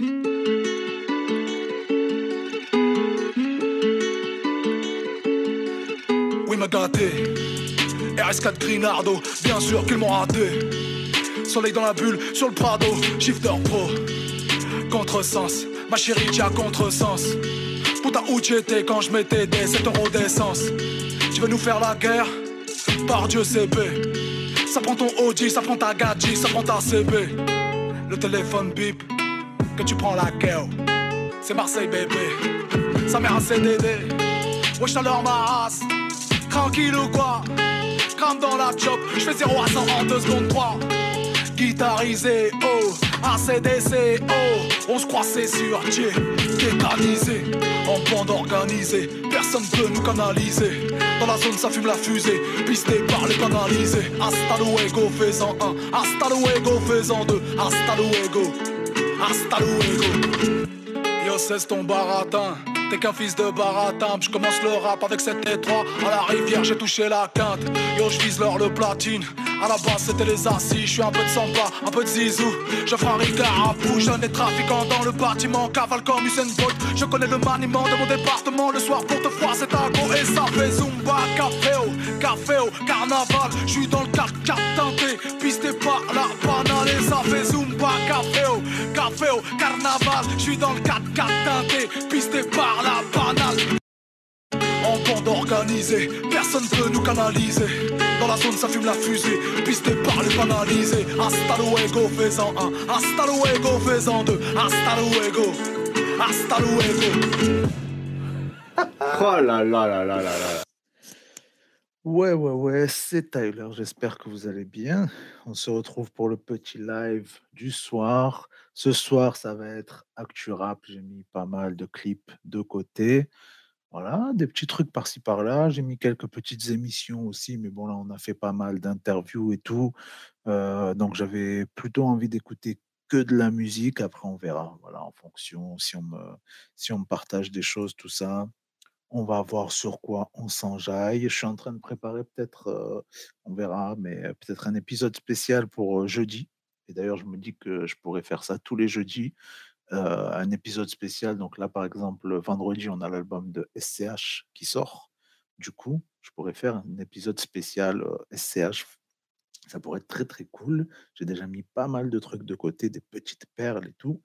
Oui, m'a gâté. RS4 Grinardo, bien sûr qu'ils m'ont raté. Soleil dans la bulle, sur le Prado, shifter pro. Contresens, ma chérie, tu as contresens. Putain, où tu étais quand je mettais des 7 euros d'essence Tu veux nous faire la guerre? Par Dieu, CB. Ça prend ton OG, ça prend ta gadget, ça prend ta CB. Le téléphone bip, que tu prends la guerre. C'est Marseille, bébé. Ça met un CDD. Wesh, alors ma race. Tranquille ou quoi? Crame dans la chop, je fais 0 à 100 en 2 secondes 3 Guitarisé, oh, ACDC, oh. On se croit c'est sûr, tiens, tétanisé. En bande organisée, personne peut nous canaliser. Dans la zone ça fume la fusée, pisté par les canalisés. Hasta luego, faisant 1, hasta luego, faisant 2 Hasta luego, hasta luego. Yo c'est ton baratin. T'es qu'un fils de baratin, je commence le rap avec cette étroit À la rivière j'ai touché la quinte. Yo je vise le platine à la base c'était les assis, je suis un peu de samba, un peu de zizou. Je ferai un ricard à fou, jeune et trafiquant dans le bâtiment Cavale comme Usain Bolt, je connais le maniement de mon département Le soir pour te voir c'est un go. Et ça fait zumba Caféo, caféo, carnaval. Je suis dans le 4 4 teinté, pisté par la banale Et ça fait zumba Caféo, caféo, carnaval. Je suis dans le 4 4 teinté, pisté par la banale en bande organisée, personne peut nous canaliser. Dans la zone, ça fume la fusée, pisté par les banalisés. Hasta luego, faisant un, hasta luego, faisant deux, hasta luego, hasta luego. Oh là là là là là là. Ouais, ouais, ouais, c'est Tyler. J'espère que vous allez bien. On se retrouve pour le petit live du soir. Ce soir, ça va être Actu Rap. J'ai mis pas mal de clips de côté. Voilà, des petits trucs par-ci par-là. J'ai mis quelques petites émissions aussi, mais bon, là, on a fait pas mal d'interviews et tout. Euh, donc, j'avais plutôt envie d'écouter que de la musique. Après, on verra, voilà, en fonction, si on me, si on me partage des choses, tout ça. On va voir sur quoi on s'enjaille. Je suis en train de préparer peut-être, euh, on verra, mais euh, peut-être un épisode spécial pour jeudi. Et d'ailleurs, je me dis que je pourrais faire ça tous les jeudis. Euh, un épisode spécial. Donc là, par exemple, vendredi, on a l'album de SCH qui sort. Du coup, je pourrais faire un épisode spécial euh, SCH. Ça pourrait être très très cool. J'ai déjà mis pas mal de trucs de côté, des petites perles et tout.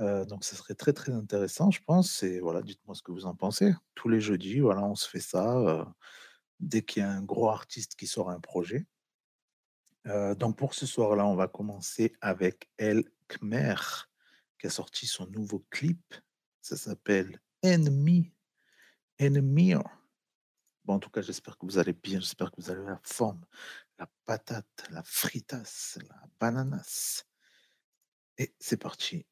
Euh, donc, ça serait très très intéressant, je pense. Et voilà, dites-moi ce que vous en pensez. Tous les jeudis, voilà, on se fait ça. euh, dès qu'il y a un gros artiste qui sort un projet. Euh, donc, pour ce soir-là, on va commencer avec El Khmer qui a sorti son nouveau clip. Ça s'appelle Enemy. Enemy. Bon, en tout cas, j'espère que vous allez bien. J'espère que vous avez la forme, la patate, la fritasse, la bananas. Et c'est parti.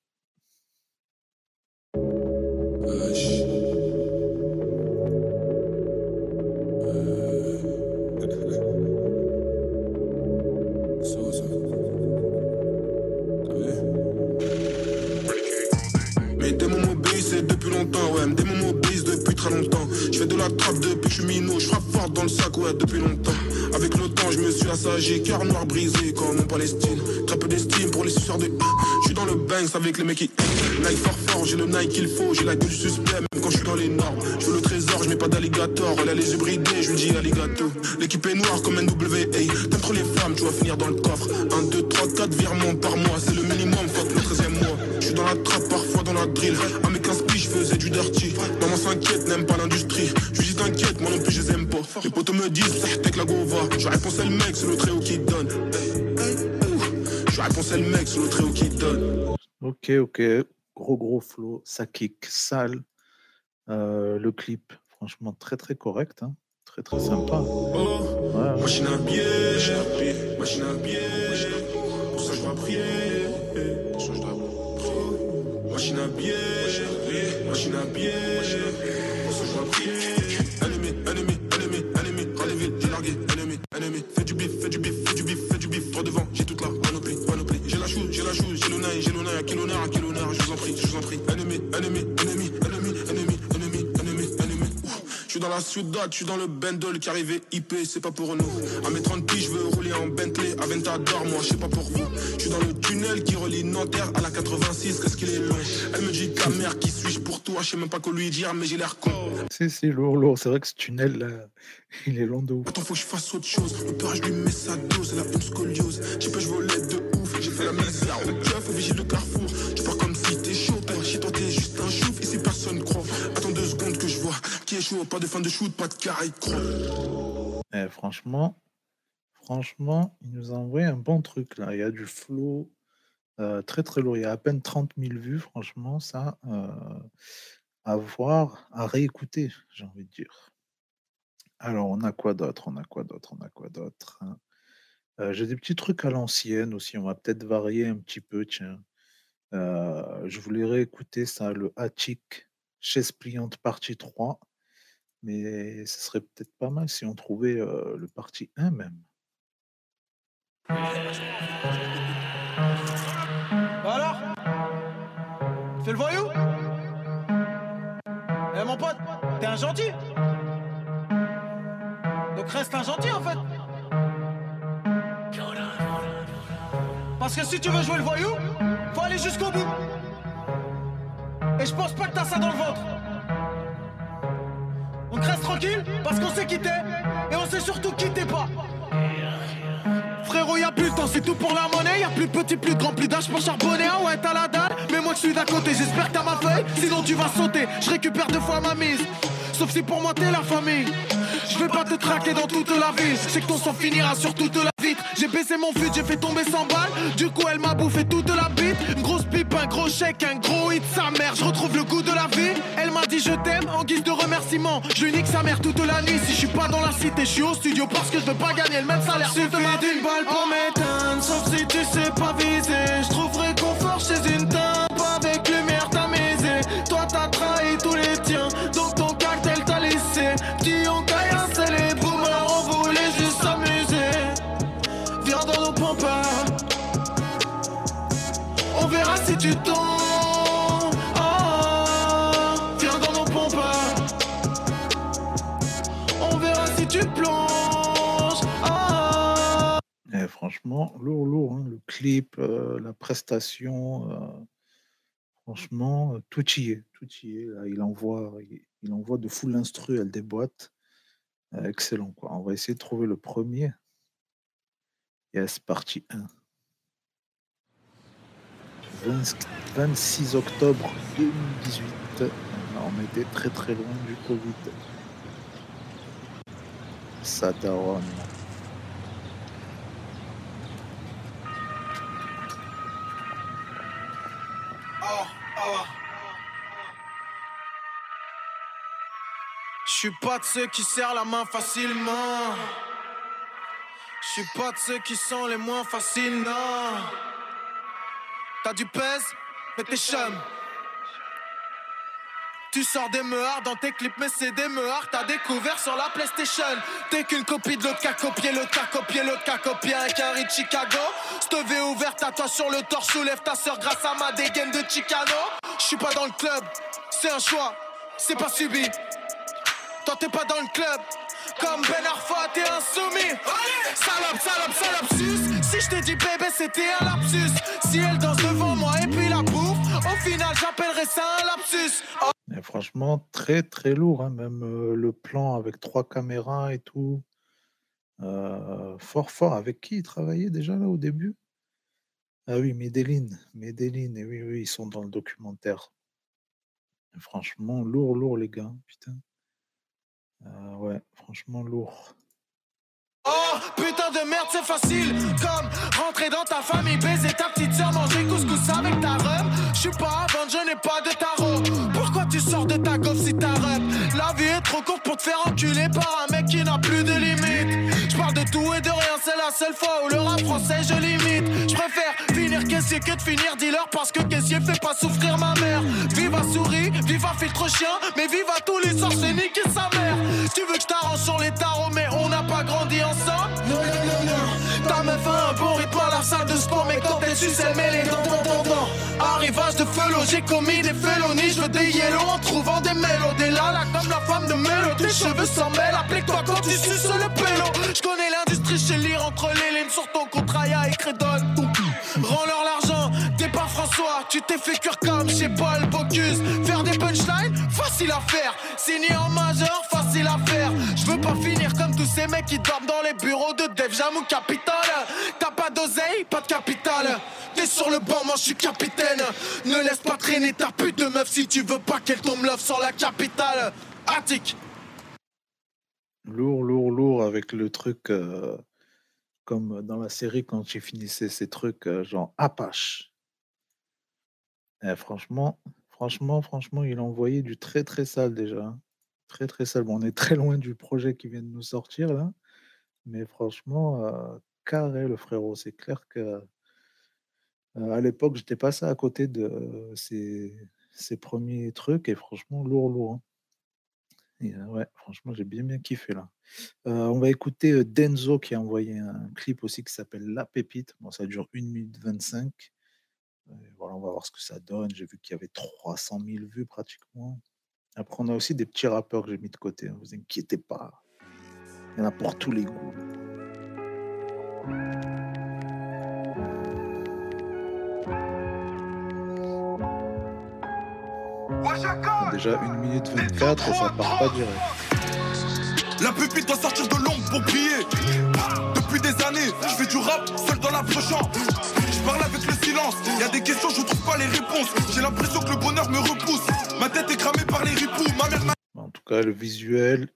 La trappe depuis je suis minot, je frappe fort dans le sac, ouais, depuis longtemps. Avec le temps, je me suis assagi, cœur noir brisé comme en Palestine. Très peu d'estime pour les suceurs de. Je suis dans le Banks avec les mecs qui. Nike fort fort, j'ai le Nike qu'il faut, j'ai la gueule du suspect, même quand je suis dans les normes. Je veux le trésor, je mets pas d'alligator, elle a les yeux bridés, je lui dis alligato. L'équipe est noire comme NWA, t'aimes trop les femmes, tu vas finir dans le coffre. 1, 2, 3, 4 virements par mois, c'est le minimum, fuck le 13 mois. Je suis dans la trappe, parfois dans la drill. À mes 15 piges, je faisais du dirty. Maman s'inquiète, n'aime pas l'industrie. Je lui dis t'inquiète, moi non plus je les aime pas. Les potos me disent, avec la gova. Je réponds c'est le mec, c'est le tréau qui donne. Je réponds c'est le mec, c'est le tréau qui donne. Ok, ok. Gros, gros flow. Ça kick sale. Euh, le clip, franchement, très, très correct. hein. Très, très sympa. Ouais. Machine à biais, machine à biais. Pour ça je dois prier. Pour ça je dois prier. Machine à biais, machine à biais. Pour ça je dois prier. Ennemi, ennemi, ennemi, ennemi. Râlez vite, j'ai largué. Ennemi, ennemi. Fais du bif, fais du bif, fais du bif, fais du bif. Droit devant, j'ai toute la dans la ciudad, je suis dans le bendel qui arrivait IP, c'est pas pour nous. À mes 30 piges, je veux rouler en Bentley, Aventador, moi je sais pas pour vous. Je suis dans le tunnel qui relie Nanterre à la 86, qu'est-ce qu'il est long. Elle me dit ta mère, qui suis-je pour toi, je sais même pas quoi lui dire, mais j'ai l'air con. Si, si, lourd, lourd. C'est vrai que ce tunnel, là, il est long de ouf. Attends, faut que je fasse autre chose. Le père, je lui mets sa dose, elle a une scoliose. J'ai pas, je volais de ouf, j'ai fait la misère. Au keuf, au vigile de carrefour. Tu pars comme si t'es chaud, chez toi t'es juste un chouf. Ici personne croit. Pas de fin de shoot, pas de carré. Eh, franchement, franchement, il nous a envoyé un bon truc là. Il y a du flow euh, très très lourd. Il y a à peine 30 000 vues, franchement, ça, euh, à voir, à réécouter, j'ai envie de dire. Alors, on a quoi d'autre? On a quoi d'autre? On a quoi d'autre? Euh, J'ai des petits trucs à l'ancienne aussi. On va peut-être varier un petit peu, tiens. Je voulais réécouter ça, le Hatchik, chaise pliante partie 3. Mais ce serait peut-être pas mal si on trouvait le partie 1 même. Bah alors? Fais le voyou? Eh mon pote, t'es un gentil! Donc reste un gentil en fait! Parce que si tu veux jouer le voyou, faut aller jusqu'au bout! Et je pense pas que t'as ça dans le ventre Reste tranquille, parce qu'on sait qui t'es Et on sait surtout qui t'es pas Frérot, y'a plus le temps, c'est tout pour la monnaie. Y'a plus petit, plus grand, plus d'âge pour charbonner. Ah ouais, t'as la dalle, mais moi je suis d'à côté. J'espère que t'as ma feuille, sinon tu vas sauter. Je récupère deux fois ma mise. Sauf si pour moi t'es la famille. Je vais pas te traquer dans toute la vie. Je sais que ton sang finira sur toute la vitre. J'ai baissé mon fut, j'ai fait tomber 100 balles. Du coup, elle m'a bouffé toute la bite. Une grosse pipe, un gros chèque, un gros hit, sa mère. Je retrouve le goût de la vie. Elle m'a dit je t'aime en guise de remerciement. Je nique sa mère toute la nuit. Si je suis pas dans la cité, je suis au studio parce que je veux pas gagner le même salaire. Suffit d'une balle pour m'éteindre. Sauf si tu sais pas viser. Je trouverai confort chez une teinte. Avec lumière tu tombes. Viens dans nos. On verra si tu plonges. Ah. Eh, franchement, lourd, lourd. hein, Le clip, euh, la prestation, euh, franchement, euh, tout y est. Tout y est. là. il, envoie, il, envoie de full instru, elle déboîte. Excellent. Quoi. On va essayer de trouver le premier. Yes, partie 1. 20 26 octobre 2018. Là, on était très très loin du Covid. Sadaron. Je suis pas de ceux qui serrent la main facilement. Je suis pas de ceux qui sont les moins non. T'as du pèse, mais t'es chum. Tu sors des meurs dans tes clips, mais c'est des meurs. T'as découvert sur la PlayStation. T'es qu'une copie de l'autre qu'a copié, l'autre qu'a copié, l'autre qu'a copié avec un riz Chicago. Steve ouverte à toi sur le torse, soulève ta soeur grâce à ma dégaine de Chicano. Je suis pas dans le club, c'est un choix, c'est pas subi. Toi t'es pas dans le club, comme Ben Arfa, t'es insoumis. Salope, salope, salope, sus. Si je t'ai dit bébé, c'était un lapsus. Si elle danse devant moi et puis la bouffe, au final j'appellerais ça un lapsus. Oh, Et franchement, très très lourd, hein, même euh, le plan avec trois caméras et tout. Euh, fort fort. Avec qui il travaillait déjà là au début? Ah oui, Medellin. Medellin, et oui, oui, ils sont dans le documentaire. Et franchement, lourd, lourd les gars, putain. Euh, ouais, franchement lourd. Oh, putain de merde, c'est facile. Comme rentrer dans ta famille, baiser ta petite soeur, manger couscous avec ta rhum. Je suis pas avant, je n'ai pas de tarot. Pourquoi tu sors de ta gaufre si t'as rhum? La vie est trop courte pour te faire enculer par un mec qui n'a plus de limite. Je parle de tout et de rien, c'est la seule fois où le rap français je limite. Je préfère finir caissier que de finir dealer parce que caissier fait pas souffrir ma mère. Vive à à filtre chien, mais vive à tous les sorts, c'est niquer sa mère. Tu veux que je t'arrange sur les tarots, mais on n'a pas grandi ensemble? Non, non, non, non. Ta meuf a un bon rythme à la salle de sport, mais quand elle suce, elle met les dents, Arrivage de felo, j'ai commis des félonies. Je veux des yellow en trouvant des mélodies. Là, là, comme la femme de Mélo, tes cheveux s'en mêlent. Applique-toi quand tu suces le pélo. Je connais l'industrie chez lire entre les lignes sur ton contrat, y'a écrit donne. L'argent, François, tu t'es fait cuire comme chez Paul Bocuse. Faire des punchlines, facile à faire. Signer en majeur, facile à faire. Je veux pas finir comme tous ces mecs qui dorment dans les bureaux de Def Jam ou Capital. T'as pas d'oseille, pas de capital. T'es sur le banc, moi je suis capitaine. Ne laisse pas traîner ta pute de meuf si tu veux pas qu'elle tombe love sur la capitale. Attic. Lourd, lourd, lourd avec le truc euh, comme dans la série quand j'ai finissé ces trucs euh, genre Apache. Eh, franchement, franchement, franchement, il a envoyé du très très sale déjà. hein. Très très sale. Bon, on est très loin du projet qui vient de nous sortir là. Mais franchement, euh, carré le frérot. C'est clair que euh, à l'époque, j'étais passé à côté de euh, ces, ces premiers trucs et franchement, lourd, lourd. hein. Euh, franchement, j'ai bien kiffé là. On va écouter Denzo qui a envoyé un clip aussi qui s'appelle La Pépite. Bon, ça dure 1 minute 25. Voilà, on va voir ce que ça donne. J'ai vu qu'il y avait 300 000 vues pratiquement. Après, on a aussi des petits rappeurs que j'ai mis de côté. Ne vous inquiétez pas. Il y en a pour tous les goûts. Déjà 1 minute 24 et ça part pas direct. La pupille doit sortir de l'ombre pour briller. Depuis des années, je fais du rap seul dans l'approchant. Je parle avec le silence. Y a des questions, je trouve pas les réponses. J'ai l'impression que le bonheur me repousse. Ma tête est cramée par les ripoux. Ma mère m'a En tout cas, le visuel,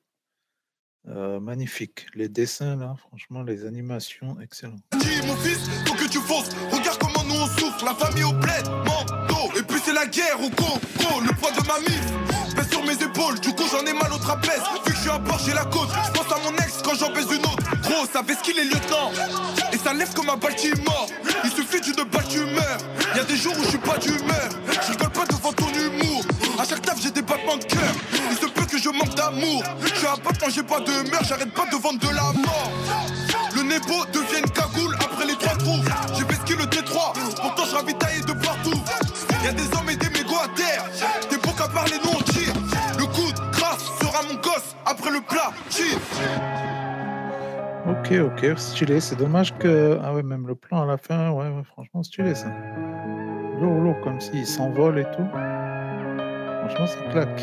euh, magnifique. Les dessins, là, franchement, les animations, excellent. mon fils, faut que tu fonces. Regarde comment nous on souffre. La famille au bled, manteau. Et puis c'est la guerre au Congo. Le poids de ma mif pèse sur mes épaules. Du coup, j'en ai mal au trapèze. Vu que je suis un porc, j'ai la côte. Je pense à mon ex quand j'en baise une autre. Gros, ça fait ce qu'il est lieutenant. Et ça lève comme un Baltimore. Il suffit d'une balle, tu meurs. Y a des jours où je suis pas d'humeur. Je rigole pas devant ton humour. À chaque taf, j'ai des battements de cœur. Il se peut que je manque d'amour. Je suis un pote quand j'ai pas de meur. J'arrête pas de vendre de la mort. Le nebo devient une cagoule après les trois trous. J'ai pesqué le T3, pourtant je ravitaille de partout. Y a des hommes et des mégots à terre. Après le plat. Ok, ok, stylé. C'est dommage que. Ah ouais, même le plan à la fin, ouais, ouais, franchement, stylé ça. Lourd, lourd, comme s'il s'envole et tout. Franchement, ça claque.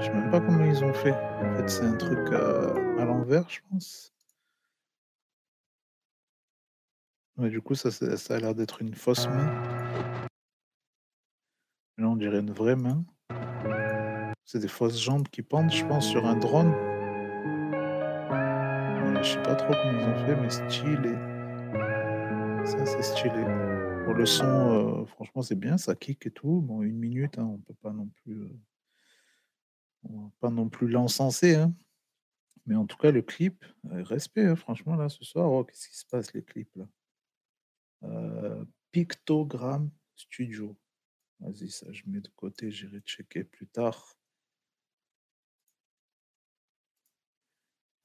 Je sais même pas comment ils ont fait. En fait, c'est un truc euh, à l'envers, je pense. Ouais, du coup, ça ça a l'air d'être une fausse main. Là, on dirait une vraie main. C'est des fausses jambes qui pendent, je pense, sur un drone. Je sais pas trop comment ils ont fait, mais stylé. Ça, c'est stylé. Pour le son, euh, franchement, c'est bien, ça kick et tout. Bon, une minute, hein, on peut pas non plus, euh, on pas non plus l'encenser, hein. Mais en tout cas, le clip, euh, respect, hein, franchement, là, ce soir, oh, qu'est-ce qui se passe, les clips, là? Pictogram Studio. Vas-y, ça, je mets de côté, j'irai checker plus tard.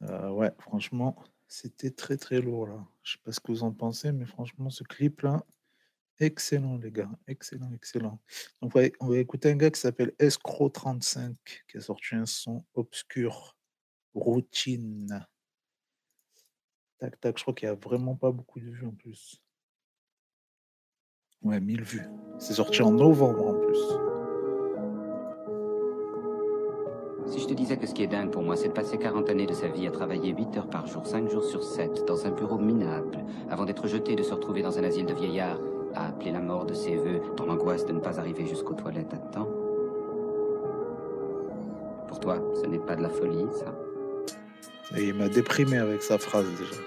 Euh, ouais, franchement, c'était très très lourd là. Je sais pas ce que vous en pensez, mais franchement, ce clip-là, excellent les gars, excellent, excellent. Donc, on va écouter un gars qui s'appelle Escro35 qui a sorti un son obscur, routine. Tac, tac, je crois qu'il y a vraiment pas beaucoup de vues en plus. Ouais, 1000 vues. C'est sorti en novembre en plus. Si je te disais que ce qui est dingue pour moi, c'est de passer 40 années de sa vie à travailler 8 heures par jour, 5 jours sur 7, dans un bureau minable, avant d'être jeté et de se retrouver dans un asile de vieillards, à appeler la mort de ses voeux, dans l'angoisse de ne pas arriver jusqu'aux toilettes à temps. Pour toi, ce n'est pas de la folie, ça il m'a déprimé avec sa phrase déjà.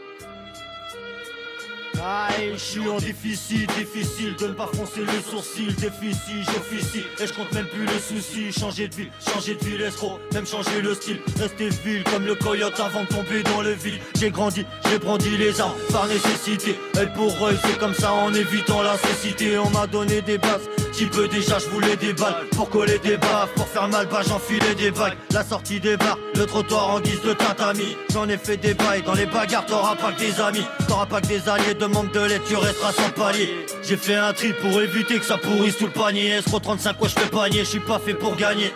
Je suis en difficile, difficile de ne pas froncer le sourcil, difficile, j'officie, et je compte même plus les soucis, changer de ville, changer de ville, escroc, même changer le style, rester vil comme le coyote avant de tomber dans le vide, j'ai grandi, j'ai brandi les armes par nécessité, elle pour œil, c'est comme ça en évitant la cécité, on m'a donné des bases, petit peu déjà, je voulais des balles pour coller des baffes, pour faire mal, bah j'enfilais des vagues. La sortie des bars, le trottoir en guise de tatami. J'en ai fait des bails, dans les bagarres t'auras pas que des amis, t'auras pas que des alliés, demande de l'aide, tu resteras sans palier. J'ai fait un tri pour éviter que ça pourrisse tout le panier. SRO35, quoi je fais panier, je suis pas fait pour gagner.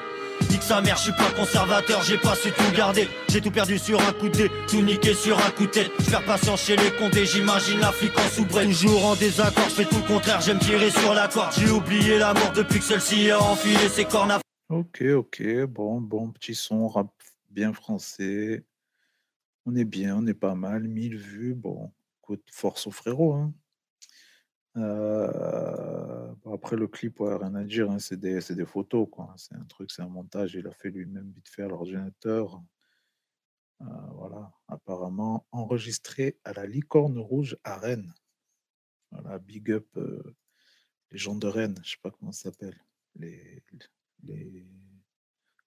Nique sa mère, je suis pas conservateur, j'ai pas su tout garder. J'ai tout perdu sur un coup de dé, tout niqué sur un coup de tête. J'perds patience chez les condés, j'imagine l'Afrique en soubret. Toujours en désaccord, je fais tout le contraire, j'aime tirer sur la corde. J'ai oublié la mort depuis que celle-ci a enfilé ses cornes à Ok, ok, bon, bon petit son, rap bien français. On est bien, on est pas mal, 1000 vues, bon, écoute, force aux frérots, hein. Euh, après le clip, ouais, rien à dire, hein, c'est des, photos, quoi. C'est un truc, c'est un montage, il a fait lui-même vite fait à l'ordinateur. Euh, voilà, apparemment enregistré à la Licorne Rouge à Rennes. Voilà, big up euh, les gens de Rennes, je sais pas comment ça s'appelle, les, les,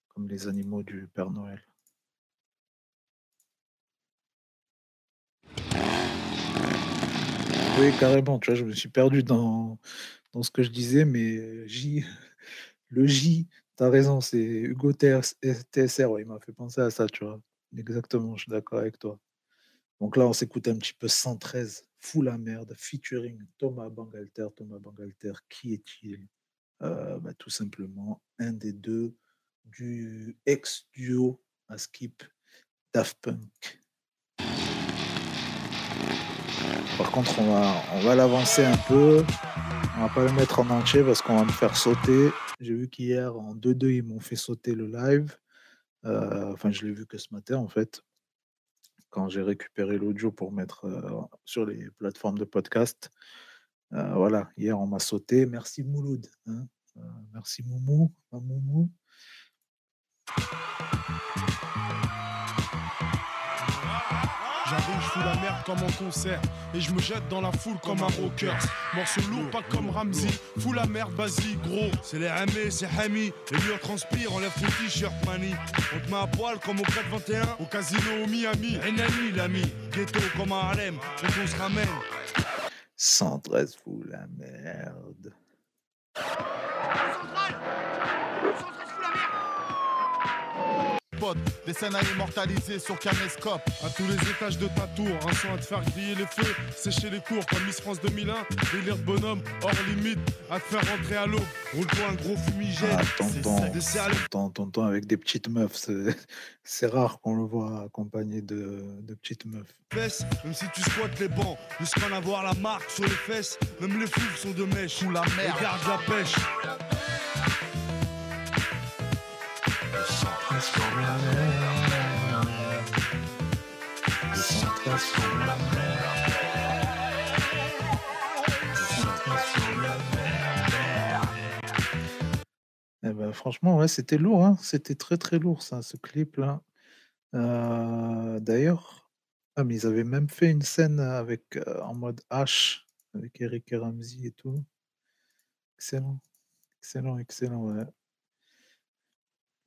comme les animaux du Père Noël. Oui, carrément, tu vois, je me suis perdu dans, dans ce que je disais, mais J, le J, t'as raison, c'est Hugo TS TSR, il m'a fait penser à ça, tu vois. Exactement, je suis d'accord avec toi. Donc là, on s'écoute un petit peu 113, Fou la merde, featuring Thomas Bangalter. Thomas Bangalter, qui est-il? Euh, bah, Tout simplement un des deux du ex-duo à Skip, Daft Punk. Par contre, on va, on va l'avancer un peu. On va pas le mettre en entier parce qu'on va me faire sauter. J'ai vu qu'hier, en 2-2, ils m'ont fait sauter le live. Euh, enfin, je l'ai vu que ce matin, en fait, quand j'ai récupéré l'audio pour mettre euh, sur les plateformes de podcast. Euh, voilà, hier, on m'a sauté. Merci Mouloud. hein. Merci Moumou, Moumou. Fous la merde comme en concert. Et je me jette dans la foule comme un rocker. Morceau lourd, pas comme Ramsey. Fous la merde, vas-y, gros. C'est les Hamé, c'est Hami Les murs transpirent, enlève ton t-shirt, mani On te met à poil comme au 421 Au casino au Miami. Enani, l'ami. Ghetto comme à Harlem. Donc on se ramène. 113 fou la merde. Potes, des scènes à immortaliser sur caméscope À tous les étages de ta tour Un son à te faire griller les feux Sécher les cours comme Miss France 2001 Délire de bonhomme, hors limite À te faire rentrer à l'eau Roule-toi un gros fumigène Ah, C'est tonton, tonton, tonton avec des petites meufs. C'est c'est rare qu'on le voit accompagné de, de petites meufs. fesses, même si tu squattes les bancs, jusqu'à en avoir la marque sur les fesses, même les fous sont de mèche. Ou la merde. Regarde la pêche. Eh ben, franchement, ouais, c'était lourd, hein. C'était très très lourd ça, ce clip-là. Euh, D'ailleurs, ah, ils avaient même fait une scène avec euh, en mode H avec Eric et Ramsey et tout. Excellent, excellent, excellent. Ouais.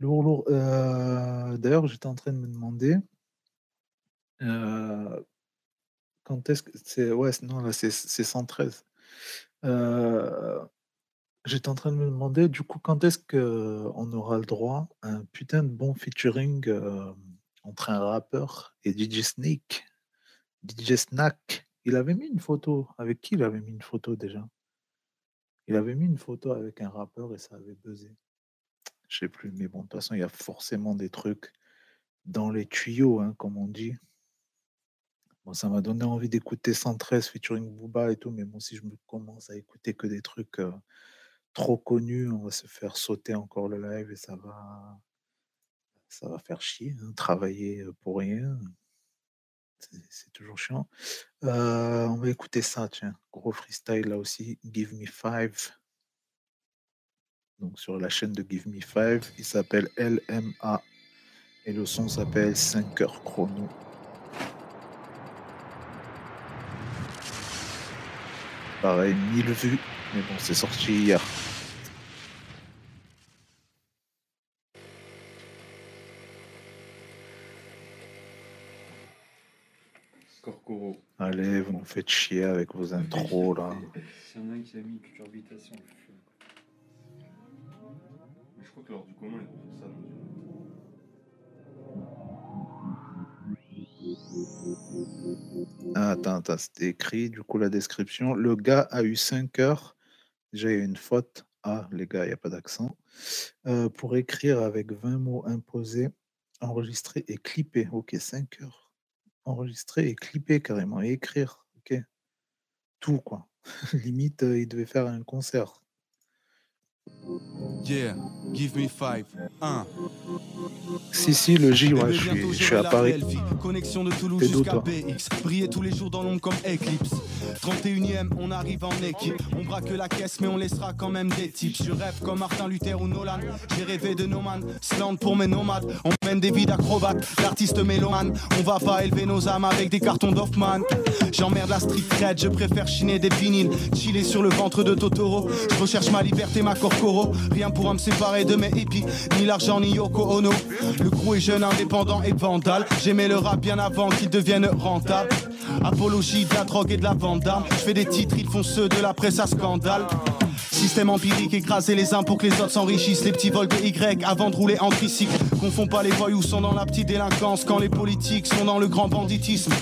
Lourd, lourd. Euh, D'ailleurs, j'étais en train de me demander euh, quand est-ce que c'est. Ouais, non, là, c'est c'est 113. Euh, J'étais en train de me demander, du coup, quand est-ce qu'on aura le droit à un putain de bon featuring euh, entre un rappeur et DJ Snake, DJ Snack. Il avait mis une photo. Avec qui il avait mis une photo déjà? Il avait mis une photo avec un rappeur et ça avait buzzé. Je sais plus, mais bon, de toute façon, il y a forcément des trucs dans les tuyaux, hein, comme on dit. Bon, ça m'a donné envie d'écouter 113 featuring Booba et tout, mais moi, si je me commence à écouter que des trucs euh, trop connus, on va se faire sauter encore le live et ça va, ça va faire chier. hein, travailler euh, pour rien, c'est c'est toujours chiant. Euh, on va écouter ça, tiens. Gros freestyle là aussi. Give Me Five. Donc sur la chaîne de Give Me Five, il s'appelle LMA. Et le son s'appelle 5 heures chrono. Pareil, 1000 vues. Mais bon, c'est sorti hier. Corcoro. Allez, vous nous faites chier avec vos intros là. Il y en a un qui a mis cucurbitacea, le feu. crois que lors du commun, ils ont fait ça. donc. Ah, attends, attends, c'était écrit, du coup, la description. Le gars a eu 5 heures. Déjà, il y a une faute. Ah, les gars, il n'y a pas d'accent. Euh, pour écrire avec 20 mots imposés, enregistrer et clipper. Ok, 5 heures. Enregistrer et clipper carrément. Et écrire. Ok. Tout, quoi. Limite, euh, il devait faire un concert. Yeah, give me five. Un. Si, si, le J, ouais, Bébé, je suis, je suis à Paris. Connexion de Toulouse jusqu'à BX. Briller tous les jours dans l'ombre comme Eclipse. 31ème, on arrive en équipe. On braque la caisse, mais on laissera quand même des tips. Je rêve comme Martin Luther ou Nolan. J'ai rêvé de No Man. Slant pour mes nomades. On mène des vies d'acrobates, d'artistes mélomanes. On va pas élever nos âmes avec des cartons d'Hoffman. J'emmerde la street cred, je préfère chiner des vinyles. Chiller sur le ventre de Totoro. Je recherche ma liberté, ma corcoro. Rien pourra me séparer de mes hippies. Ni l'argent, ni Yoko Ono. Le crew est jeune, indépendant et vandal. J'aimais le rap bien avant qu'il devienne rentable. Apologie de la drogue et de la vente d'armes. Je fais des titres, ils font ceux de la presse à scandale. Système empirique, écraser les uns pour que les autres s'enrichissent. Les petits vols de Y avant de rouler en tricycle. Confond pas les voyous sont dans la petite délinquance quand les politiques sont dans le grand banditisme.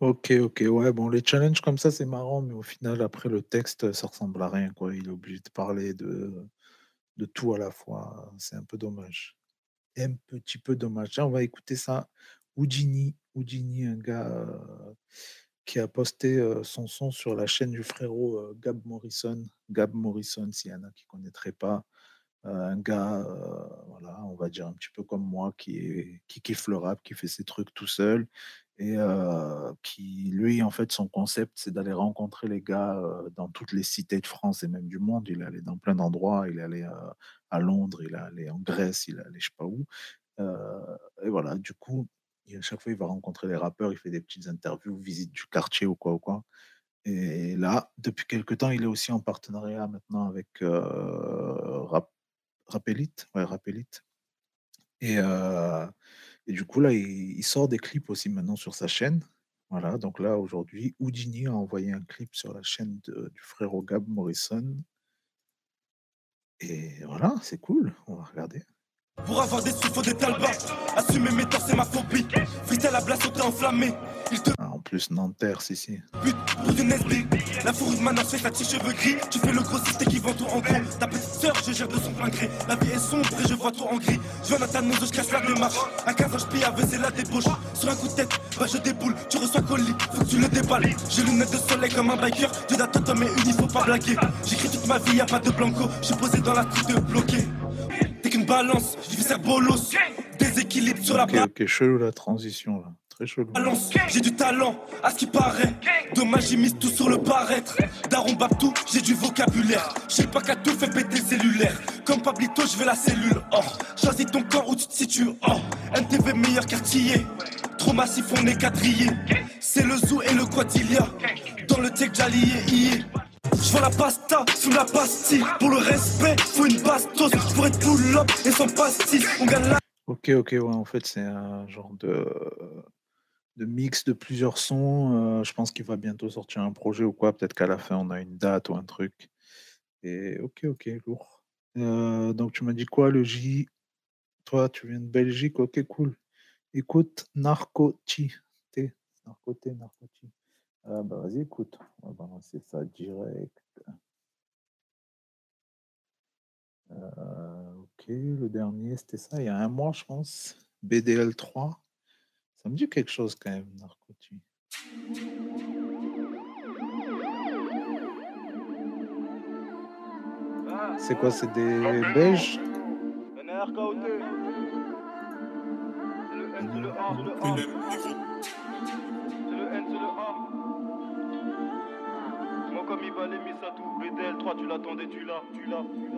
Ok, ok, ouais, bon, les challenges comme ça, c'est marrant, mais au final, après, le texte, ça ressemble à rien, quoi. Il est obligé de parler de tout à la fois. C'est un peu dommage. Un petit peu dommage. On va écouter ça. Houdini, Houdini, un gars qui a posté euh, son son sur la chaîne du frérot euh, Gab Morrison. Gab Morrison, s'il y en a qui ne connaîtraient pas. Euh, un gars, voilà, on va dire un petit peu comme moi, qui, qui kiffe le rap, qui fait ses trucs tout seul et euh, qui, lui, en fait, son concept, c'est d'aller rencontrer les gars euh, dans toutes les cités de France et même du monde. Il est allé dans plein d'endroits. Il est allé euh, à Londres, il est allé en Grèce, il est allé je sais pas où. Et voilà, du coup, à chaque fois, il va rencontrer les rappeurs, il fait des petites interviews, visite du quartier ou quoi ou quoi. Et là, depuis quelque temps, il est aussi en partenariat maintenant avec Rap, Rap Elite, ouais, Rap Elite. Et, et du coup, là, il, sort des clips aussi maintenant sur sa chaîne. Voilà, donc là, aujourd'hui, Houdini a envoyé un clip sur la chaîne du frérot Gab Morrison. Et voilà, c'est cool, on va regarder. Pour avoir des sous, faut des talbas. Assumer mes torts, c'est ma phobie. Freestyle à blasse, t'es enflammé. Il te Ah, en plus, Nanterre, si, si. bute pour une SD. La fourrure de Manos fait sa tige cheveux gris. Tu fais le grossiste et qui vend tout en gros. Ta petite sœur, je gère de son plein gré. La vie est sombre et je vois tout en gris. Je viens d'atteindre je casse la démarche. À 15 ans, je pille avec c'est la débauche. Sur un coup de tête, bah je déboule. Tu reçois colis, faut que tu le déballes. J'ai lunettes de soleil comme un biker. Dieu d'attente, mais une, il faut pas blaguer. J'écris toute ma vie, y a pas de blanco. Je suis posé dans la street bloqué. Balance, je vis ça bolos. Déséquilibre sur la Ok, ok, chelou la transition, là. Très chelou. balance. J'ai du talent, à ce qui paraît. Dommage, j'ai mis tout sur le paraître. Daron Babtou, j'ai du vocabulaire. J'ai pas qu'à tout fait péter cellulaire. Comme Pablito, je veux la cellule. Oh, choisis ton camp où tu te situes. Oh, NTV meilleur quartier. Trop massif, on est quadrillé. C'est le zoo et le quadrillia. Dans le tech, j'allié je la pasta, sous la pastille. Pour le respect, faut une. Pour être et sans. On gagne la Ok, ok, ouais, en fait, c'est un genre de, de mix de plusieurs sons. euh, je pense qu'il va bientôt sortir un projet ou quoi. Peut-être qu'à la fin, on a une date ou un truc. Et ok, ok, lourd. Euh, donc, tu m'as dit quoi, le J? Toi, tu viens de Belgique, ok, cool. Écoute, Narcoti. Narcoté, Narcoti. Ah, bah, vas-y, écoute. On va balancer ça direct. Euh, ok, le dernier, c'était ça, il y a un mois, je pense. BDL 3. Ça me dit quelque chose quand même, Narcoti. C'est quoi, c'est des Belges Moi comme il va les mis ça tout BDL 3 tu l'attendais tu l'as tu l'as tu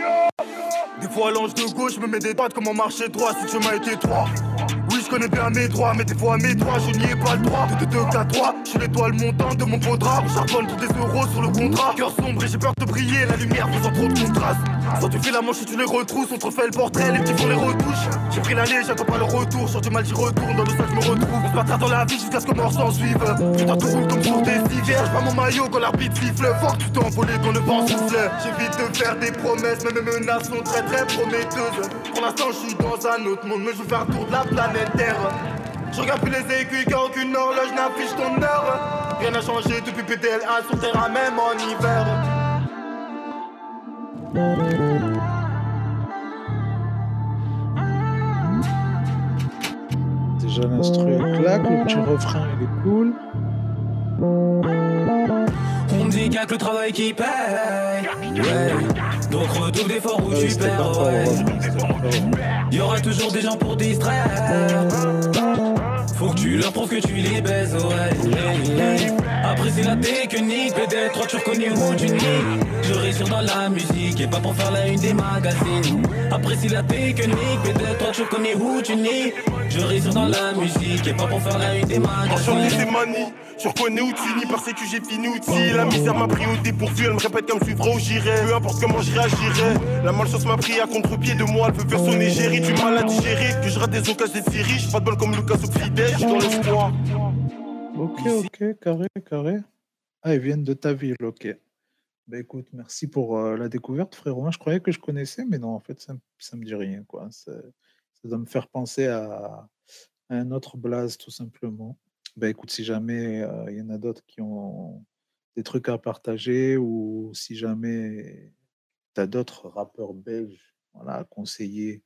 l'as Des fois, l'ange de gauche je me mets des pattes comme un marché droit si le chemin est étroit. Oui, je connais bien mes droits, mais des fois mes droits, je n'y ai pas le droit. De 2 à 3, je suis l'étoile montante de mon. On charbonne pour des euros sur le contrat. Cœur sombre et j'ai peur de briller, la lumière faisant trop de contraste. Soit tu fais la manche et tu les retrousses, on te refait le portrait, les petits font les retouches. J'ai pris l'année, j'attends pas le retour, sur du mal j'y retourne, dans le sac je me retrouve. On se dans la vie jusqu'à ce que mort s'en suive. Putain, tout roule comme pour des hivers, j'vois mon maillot quand l'arbitre siffle. Fort, tu t'es envolé quand le vent souffle. J'évite de faire des promesses, mais mes menaces sont très très prometteuses. Pour l'instant, je suis dans un autre monde, mais je veux faire tour de la planète Terre. Je regarde plus les aiguilles car aucune horloge n'affiche ton heure. Rien n'a changé depuis PTLA sur terrain, même en hiver. Déjà l'instru claque, le petit refrain il est cool. On me dit qu'il que le travail qui paye. Ouais. Donc retourne d'efforts où tu perds. Ouais. Y aura toujours des gens pour distraire. Faut que tu leur prouves que tu les baises, ouais. Après c'est la technique, peut-être tu reconnais où tu nies. Je réussir dans la musique et pas pour faire la une des magazines. Après c'est la technique, peut-être tu reconnais où tu nies. Je réussir dans la musique et pas pour faire la une des magazines. c'est manie, tu reconnais où tu nies parce que j'ai fini outil La misère m'a pris au dépourvu, elle me répète qu'elle me suivra où j'irai Peu importe comment je réagirai La malchance m'a pris à contre-pied de moi, elle veut faire son égérie Du mal à digérer, que je rate des occasions d'être si riche Pas de bol comme Lucas ou Fidel, Ok, ok, carré, carré. Ah, ils viennent de ta ville, ok. Bah écoute, merci pour euh, la découverte, frérot. Moi, je croyais que je connaissais, mais non, en fait, ça, ça me dit rien, quoi. Ça, ça doit me faire penser à, à un autre blaze, tout simplement. Bah écoute, si jamais euh, il y en a d'autres qui ont des trucs à partager ou si jamais tu as d'autres rappeurs belges voilà, à conseiller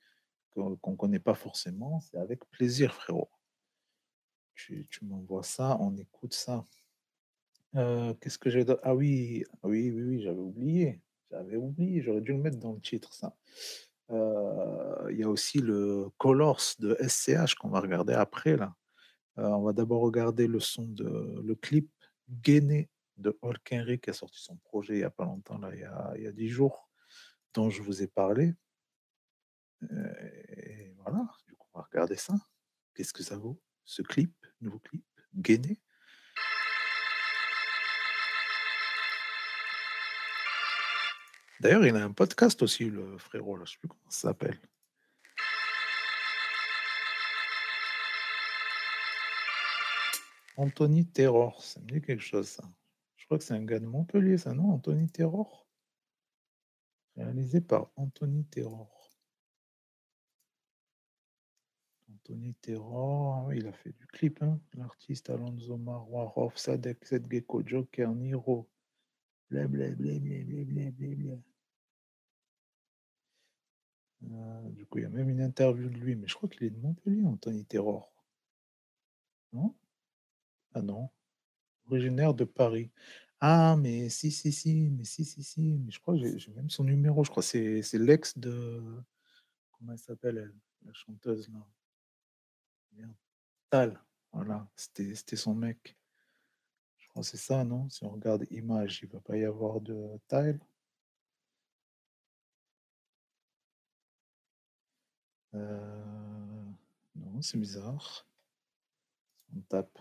qu'on qu'on connaît pas forcément, c'est avec plaisir, frérot. Tu, m'envoies ça, on écoute ça. Euh, Qu'est-ce que j'ai Ah oui, oui, oui, oui, j'avais oublié. J'avais oublié, j'aurais dû le mettre dans le titre, ça. Euh, Il y a aussi le Colors de SCH qu'on va regarder après, là. Euh, on va d'abord regarder le son de le clip Gainé de Hulk Henry qui a sorti son projet il n'y a pas longtemps, là, il y a, il y a 10 jours, dont je vous ai parlé. Et voilà, du coup, on va regarder ça. Qu'est-ce que ça vaut, ce clip, nouveau clip, Gainé? D'ailleurs, il a un podcast aussi, le frérot, je ne sais plus comment ça s'appelle. Anthony Terror, ça me dit quelque chose, ça. Je crois que c'est un gars de Montpellier, ça, non? Anthony Terror? Réalisé par Anthony Terror. Anthony Terror, oui, il a fait du clip, hein. L'artiste Alonso Marwarov, Sadek, Gecko, Joker, Niro. Blablabla. Euh, du coup, il y a même une interview de lui, mais je crois qu'il est de Montpellier, Anthony Terror. Non? Ah non. Originaire de Paris. Ah, mais si, si, si, mais si, si, si, mais je crois que j'ai même son numéro, je crois. C'est l'ex de. Comment elle s'appelle, elle La chanteuse, là? Tal. Voilà, c'était son mec. Je crois que c'est ça, non? Si on regarde image, il ne va pas y avoir de Tal. Euh, Non, c'est bizarre. On tape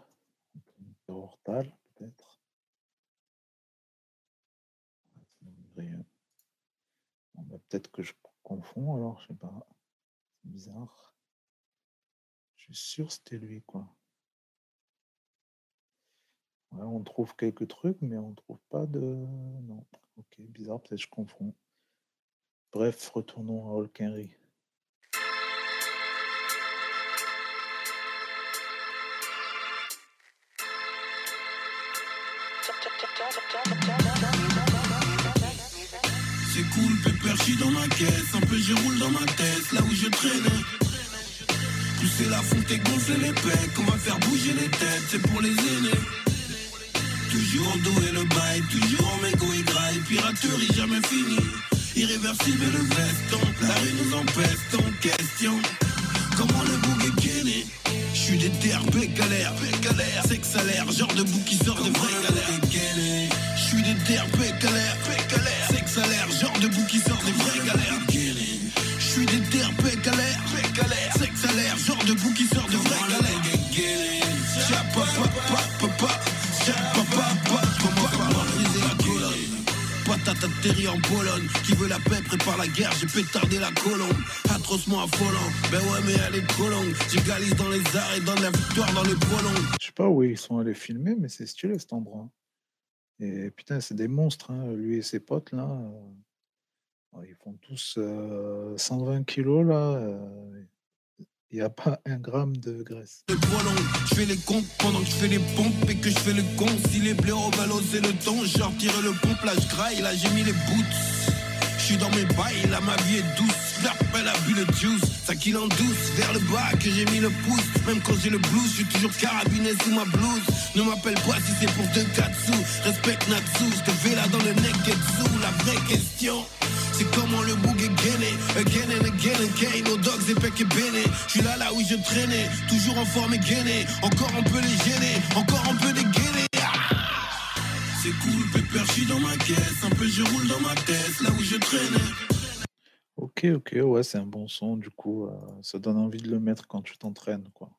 Terror Tal, peut-être. Bah, peut-être que je confonds alors, je sais pas. C'est bizarre. Suis sûr c'était lui, quoi. On trouve quelques trucs, mais on trouve pas de. Non. Ok, bizarre, peut-être je confonds. Bref, retournons à Hulk Henry. C'est cool, pépère, j'suis dans ma caisse. Un peu je roule dans ma tête, là où je traînais. Pousser la fonte et gonfler les pecs. On va faire bouger les têtes, c'est pour les aînés. Toujours en dos et le bail, toujours en mégot et graille. Piraterie jamais fini. Irréversible le veston, la rue nous empeste en question. Comment le bouc est gainé? J'suis des TRP galère, galère, c'est que salaire, genre de bouc qui sort de vraie galère. J'suis galère, galère, c'est que salaire, genre de bouc qui sort de vraie J'atterris en Pologne. Qui veut la paix prépare la guerre, j'ai pétardé la colombe. Atrocement affolant, ben ouais, mais elle est trop longue. J'égalise dans les arts et donne la victoire dans les prolonges. Je sais pas où ils sont allés filmer, mais c'est stylé cet endroit. Et putain, c'est des monstres, hein, lui et ses potes là. Ils font tous euh, 120 kilos là. Il n'y a pas un gramme de graisse. Je fais les comptes pendant que je fais les pompes et que je fais le con. Si les blaireaux oser le ton, j'ai retiré le pompe, là je graille, là j'ai mis les boots. Suis dans mes bails, là ma vie est douce. L'appel a bu le juice, ça kill en douce. Vers le bas que j'ai mis le pouce. Même quand j'ai le blues, je suis toujours carabiné sous ma blouse. Ne m'appelle pas si c'est pour deux katsu. Respecte Natsu, je te fais là dans le neketsu. La vraie question. C'est comment le boug est gainé Again and again again Nos dogs épec et béné Je suis là là où je traînais Toujours en forme et gainé Encore on peut les gêner Encore on peut dégainer Ok, ok, ouais, c'est un bon son, du coup, euh, ça donne envie de le mettre quand tu t'entraînes, quoi.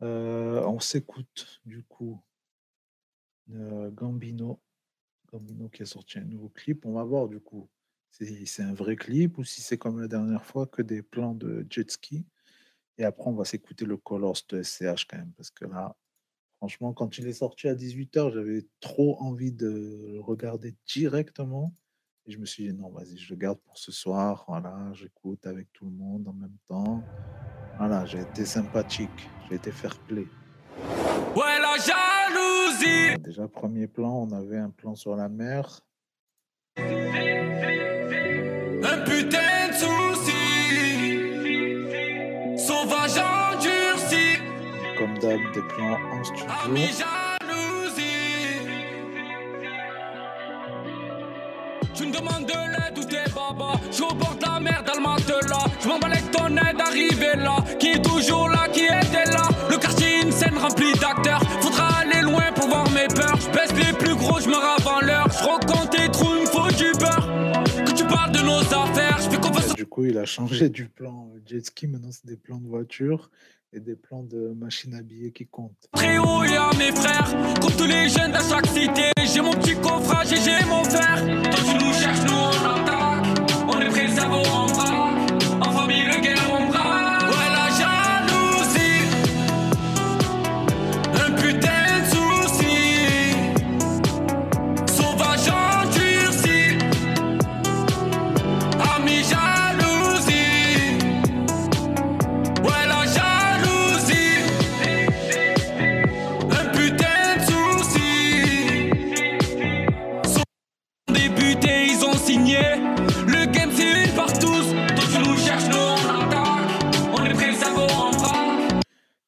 Euh, on s'écoute, du coup, Gambino, Gambino qui a sorti un nouveau clip. On va voir, du coup, si c'est un vrai clip ou si c'est comme la dernière fois, que des plans de jet ski. Et après, on va s'écouter le Colors de SCH quand même, parce que là, franchement, quand il est sorti à 18h, j'avais trop envie de le regarder directement. Et je me suis dit, non, vas-y, je le garde pour ce soir. Voilà, j'écoute avec tout le monde en même temps. Voilà, j'ai été sympathique, j'ai été fair play. Ouais, la jalousie. Déjà, premier plan, on avait un plan sur la mer. Des plans en studio. Tu me demandes de l'aide ou t'es baba. Je suis au bord de la mer dans le matelas. Je m'en avec ton aide arrivé là. Qui est toujours là, qui était là. Le quartier, une scène remplie d'acteurs. Faudra aller loin pour voir mes peurs. Je baisse les plus gros, je me avant l'heure. Je recompte tes trous, il me faut du beurre. Que tu parles de nos affaires, je fais confiance. Du coup, il a changé du plan euh, jet ski. Maintenant, c'est des plans de voiture et des plans de machines à billets qui comptent. Très haut et à mes frères, comme tous les jeunes de chaque cité. J'ai mon petit coffrage et j'ai mon fer. Toi tu nous cherches, nous on attaque. On est cerveau en bras. En famille, le guerre on bras. Ils.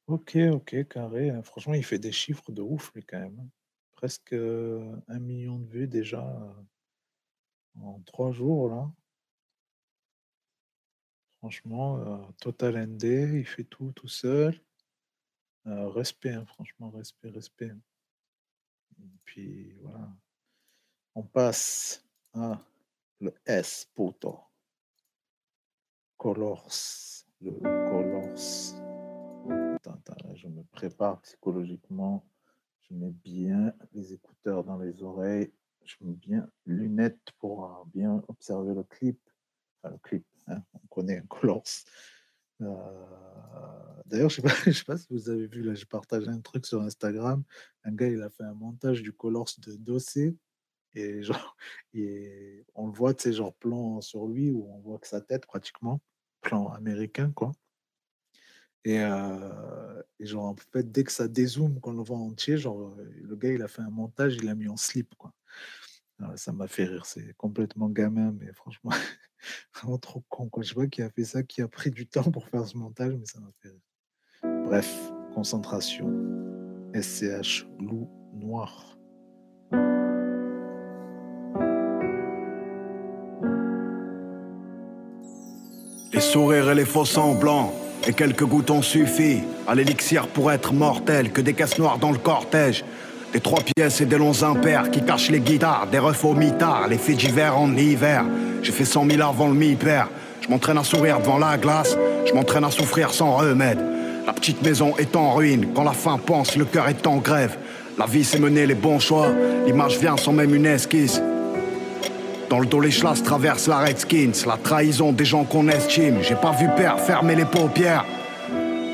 Ok, ok, carré. hein. Franchement, il fait des chiffres de ouf, lui, quand même. hein. Presque euh, un million de vues déjà euh, en trois jours, là. Franchement, euh, Total ND, il fait tout tout seul. Respect, hein, franchement, respect, respect. Et puis, voilà. On passe à le S, poto. Colors. Le Colors. Attends, attends, je me prépare psychologiquement. Je mets bien les écouteurs dans les oreilles. Je mets bien lunettes pour bien observer le clip. Enfin, le clip, hein, on connaît un Colors. Euh, D'ailleurs, je ne sais, pas- je sais pas si vous avez vu, là, j'ai partagé un truc sur Instagram. Un gars, il a fait un montage du Colors de Dossé. Et genre, et on le voit, tu sais, genre plan sur lui où on voit que sa tête pratiquement, plan américain, quoi. Et, euh, genre, en fait, dès que ça dézoome, qu'on le voit entier, genre, le gars, il a fait un montage, il a mis en slip, quoi. Alors, ça m'a fait rire, c'est complètement gamin, mais franchement, vraiment trop con, quoi. Je sais pas qui a fait ça, qui a pris du temps pour faire ce montage, mais ça m'a fait rire. Bref, concentration. SCH, loup noir. Les sourires et les faux semblants, et quelques gouttes ont suffi à l'élixir pour être mortel, que des caisses noires dans le cortège. Des trois pièces et des longs impairs qui cachent les guitares, des refs au mitard, les faits d'hiver en hiver. J'ai fait cent mille avant le mi-père. Je m'entraîne à sourire devant la glace, je m'entraîne à souffrir sans remède. La petite maison est en ruine, quand la faim pense, le cœur est en grève. La vie c'est mener les bons choix, l'image vient sans même une esquisse. Dans le dos, les chlasses traversent la Redskins, la trahison des gens qu'on estime. J'ai pas vu père fermer les paupières.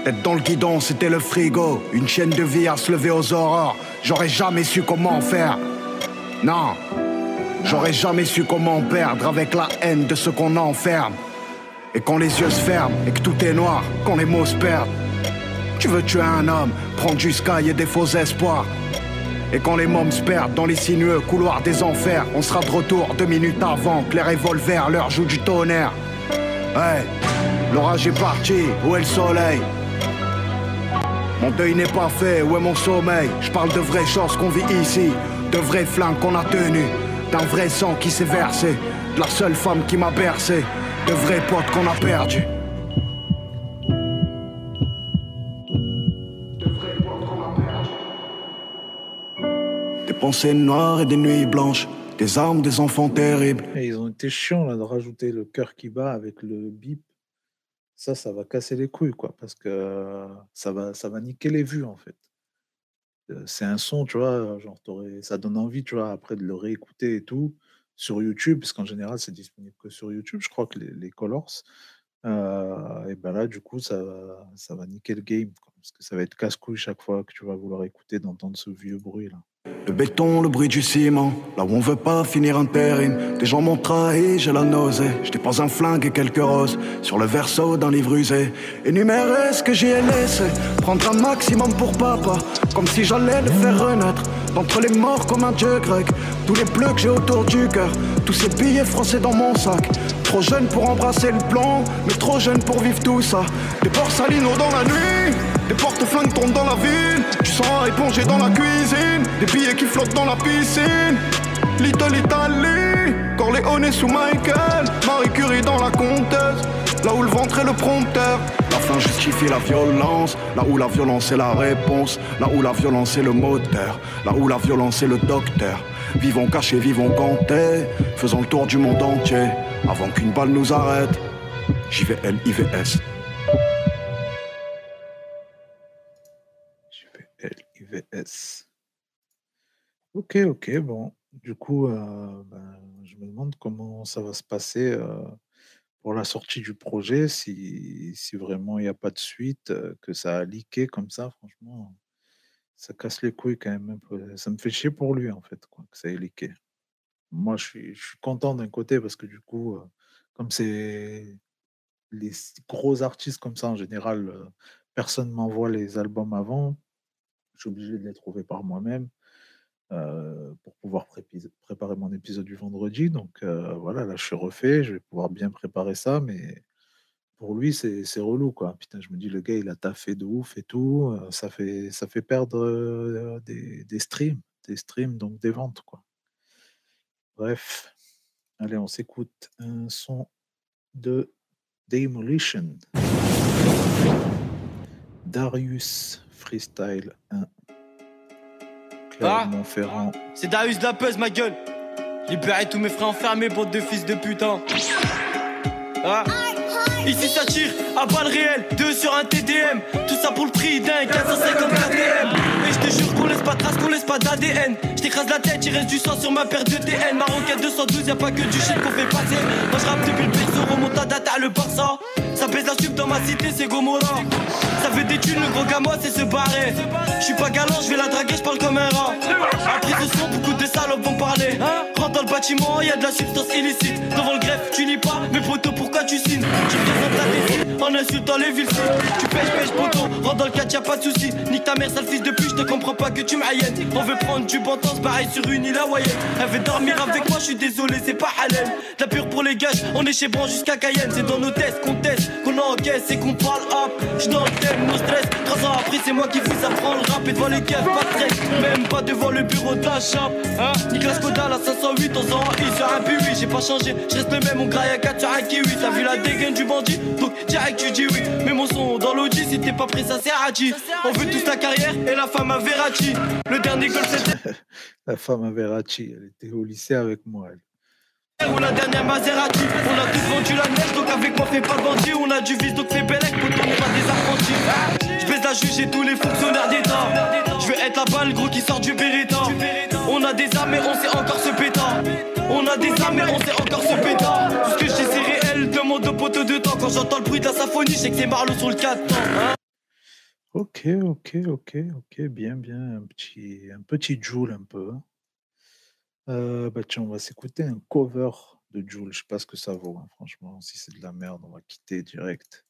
Être dans le guidon, c'était le frigo. Une chaîne de vie à se lever aux aurores. J'aurais jamais su comment faire. Non, j'aurais jamais su comment perdre avec la haine de ce qu'on enferme. Et quand les yeux se ferment et que tout est noir, quand les mots se perdent. Tu veux tuer un homme, prendre du sky et des faux espoirs. Et quand les mômes se perdent dans les sinueux couloirs des enfers, on sera de retour deux minutes avant que les revolvers leur jouent du tonnerre. Hey, l'orage est parti, où est le soleil? Mon deuil n'est pas fait, où est mon sommeil? Je parle de vraies choses qu'on vit ici, de vrais flingues qu'on a tenus, d'un vrai sang qui s'est versé, de la seule femme qui m'a bercé, de vrais potes qu'on a perdus. Pensées noires et des nuits blanches, des armes, des enfants terribles. Ils ont été chiants là, de rajouter le cœur qui bat avec le bip. Ça, ça va casser les couilles, quoi, parce que ça va, ça va niquer les vues, en fait. Euh, C'est un son, tu vois, genre, ça donne envie, tu vois, après de le réécouter et tout, sur YouTube, parce qu'en général, c'est disponible que sur YouTube, je crois que les, Colors. Euh, et ben là, du coup, ça, ça va niquer le game, quoi, parce que ça va être casse-couille chaque fois que tu vas vouloir écouter, d'entendre ce vieux bruit, là. Le béton, le bruit du ciment, là où on veut pas finir intérim. Des gens m'ont trahi, j'ai la nausée. Je pas un flingue et quelques roses sur le verso d'un livre usé. Énumérer ce que j'y ai laissé, prendre un maximum pour papa, comme si j'allais le faire renaître. D'entre les morts comme un dieu grec, tous les bleus que j'ai autour du cœur, tous ces billets français dans mon sac. Trop jeune pour embrasser le plan, mais trop jeune pour vivre tout ça. Des porcelinos dans la nuit, des porte-flingues tombent dans la ville. Tu sens épongé dans la cuisine, des billets qui flottent dans la piscine. Little Italy, Corleone sous Michael, Marie Curie dans la comtesse. Là où le ventre est le prompteur, la fin justifie la violence. Là où la violence est la réponse, là où la violence est le moteur, là où la violence est le docteur. Vivons cachés, vivons gantés, faisons le tour du monde entier avant qu'une balle nous arrête. JVL, IVS. LIVS. Ok, ok, bon. Du coup, euh, ben, je me demande comment ça va se passer euh, pour la sortie du projet, si, vraiment il n'y a pas de suite, euh, que ça a leaké comme ça, franchement, ça casse les couilles quand même un peu. Ça me fait chier pour lui, en fait, quoi, que ça ait leaké. Moi, je suis, content d'un côté parce que du coup, comme c'est les gros artistes comme ça, en général, personne m'envoie les albums avant. Je suis obligé de les trouver par moi-même euh, pour pouvoir préparer mon épisode du vendredi. Donc euh, voilà, là, je suis refait, je vais pouvoir bien préparer ça, mais pour lui, c'est relou, quoi. Putain, je me dis, le gars, il a taffé de ouf et tout. euh, ça fait, ça fait perdre des, des streams, des streams, donc des ventes, quoi. Bref, allez, on s'écoute un son de Demolition. Darius Freestyle 1. Ah. C'est Darius de la Peuse, ma gueule. Libérez tous mes frères enfermés, bande de fils de putain. Ah. Ici ça tire à balles réelles, 2 sur un TDM. Tout ça pour le prix d'un 450 KTM. Et je te jure qu'on laisse pas de trace, qu'on laisse pas d'ADN. Je t'écrase la tête, il reste du sang sur ma paire de TN. Ma roquette 212, y'a pas que du shit qu'on fait passer. Moi je rappe depuis le perso, remonte à data le Barça. Ça pèse la sup dans ma cité, c'est Gomorra. Ça fait des thunes, le gros gamin, c'est se barrer. Je suis pas galant, je vais la draguer, je parle comme un rat. Après ce son, beaucoup de salopes vont parler. Rentre dans le bâtiment, y a de la substance illicite. Devant le greffe, tu lis pas, mais poteau, pourquoi tu signes? Tu présentes ta décide en insultant les villes. Tu pêches, pêches, poteau, rentre dans le catch, y'a pas de soucis. Nique ta mère, sale fils de pute, je te comprends pas que tu m'aïennes. On veut prendre du bon temps, pareil sur une île hawaïenne. Elle veut dormir avec moi, je suis désolé, c'est pas halal. La pure pour les gages, on est chez Bran jusqu'à Cayenne. C'est dans nos tests qu'on teste, qu'on encaisse et qu'on parle hop. J'suis dans le thème, no stress. Trois ans après, c'est moi qui fous, ça prend le rap et devant les keufs, pas de stress. Même pas devant le bureau de la chape. Hein? Nicolas Kodal à 508 ans en I sur un P8, j'ai pas changé. Je reste le même, on graille à 4 sur un kiwi. T'as vu la dégaine du bandit, donc direct tu dis oui. Mais mon son dans l'audi, si t'es pas prêt, ça sert à qui On veut tous la carrière et la femme à Verratti. Le dernier goal c'était. La femme à Verratti, elle était au lycée avec moi. elle. Ou la dernière Maserati On a tous vendu la neige donc avec moi fais pas bandit On a du vice donc fais bellec pour on n'est pas des apprentis Je baisse la juge et tous les fonctionnaires d'état Je veux être la balle gros qui sort du Beretta On a des armes mais on sait encore se péta On a des âmes, mais on sait encore se péter. Tout ce que je Demande au poteau de temps. Quand j'entends le bruit de la symphonie, je sais que c'est Marlowe sur le 4 Ok, ok, ok, ok, bien, bien, un petit, un petit Joule un peu. Hein. Euh, bah tiens, on va s'écouter un cover de Joule. Je sais pas ce que ça vaut, hein, franchement. Si c'est de la merde, on va quitter direct.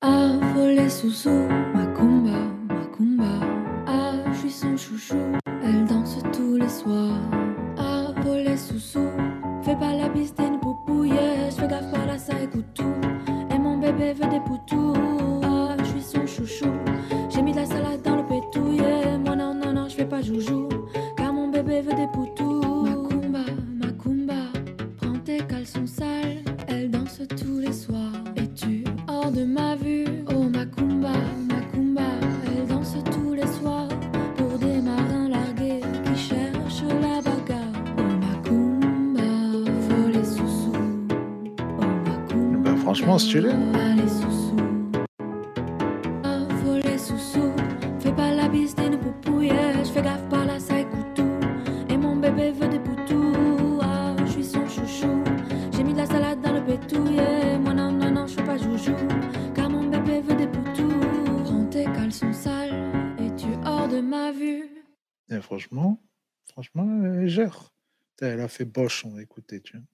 Ah, voler sous sous, Macumba, Macumba. Ah, je suis son chouchou, elle danse tous les soirs. Ah, voler sous sous, fais pas la bise d'une poupouille, je fais gaffe à la ça écoute tout. Et mon bébé veut des poutous. Ah, je suis son chouchou, j'ai mis la salade dans le pétouille. Moi non, non, non, je fais pas joujou, car mon bébé veut des poutous. Vue. Et franchement, franchement, elle gère. Putain, Elle a fait Bosch, on va écouter, tu vois.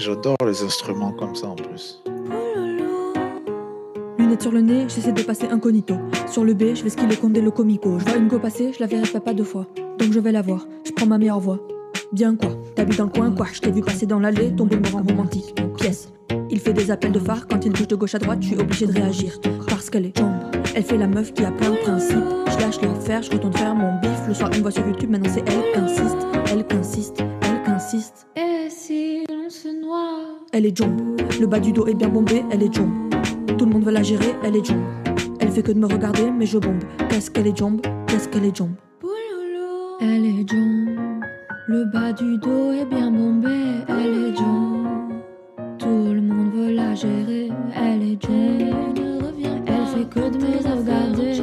J'adore les instruments comme ça en plus. Lunettes sur le nez, j'essaie de passer incognito. Sur le B, je vais skiller Condé le comico. Je vois une go passer, je la verrai pas deux fois. Donc je vais la voir, je prends ma meilleure voix. Bien quoi, t'habites dans le coin quoi, je t'ai vu passer dans l'allée, ton me rend romantique. Pièce. Il fait des appels de phare, quand il bouge de gauche à droite, je suis obligé de réagir. Parce qu'elle est tombe. Elle fait la meuf qui a plein de principes. Je lâche l'affaire, je retourne faire mon bif. Le soir, une voix sur YouTube, maintenant c'est elle qui insiste. Elle qui insiste, elle qui insiste. Et si Elle est jump. Le bas du dos est bien bombé, elle est jump. Tout le monde veut la gérer, elle est jump. Elle fait que de me regarder, mais je bombe. Qu'est-ce qu'elle est jump Qu'est-ce qu'elle est jump Elle est John. Le bas du dos est bien bombé. Elle est John. Tout le monde veut la gérer. Elle est John. Elle fait que de me regarder,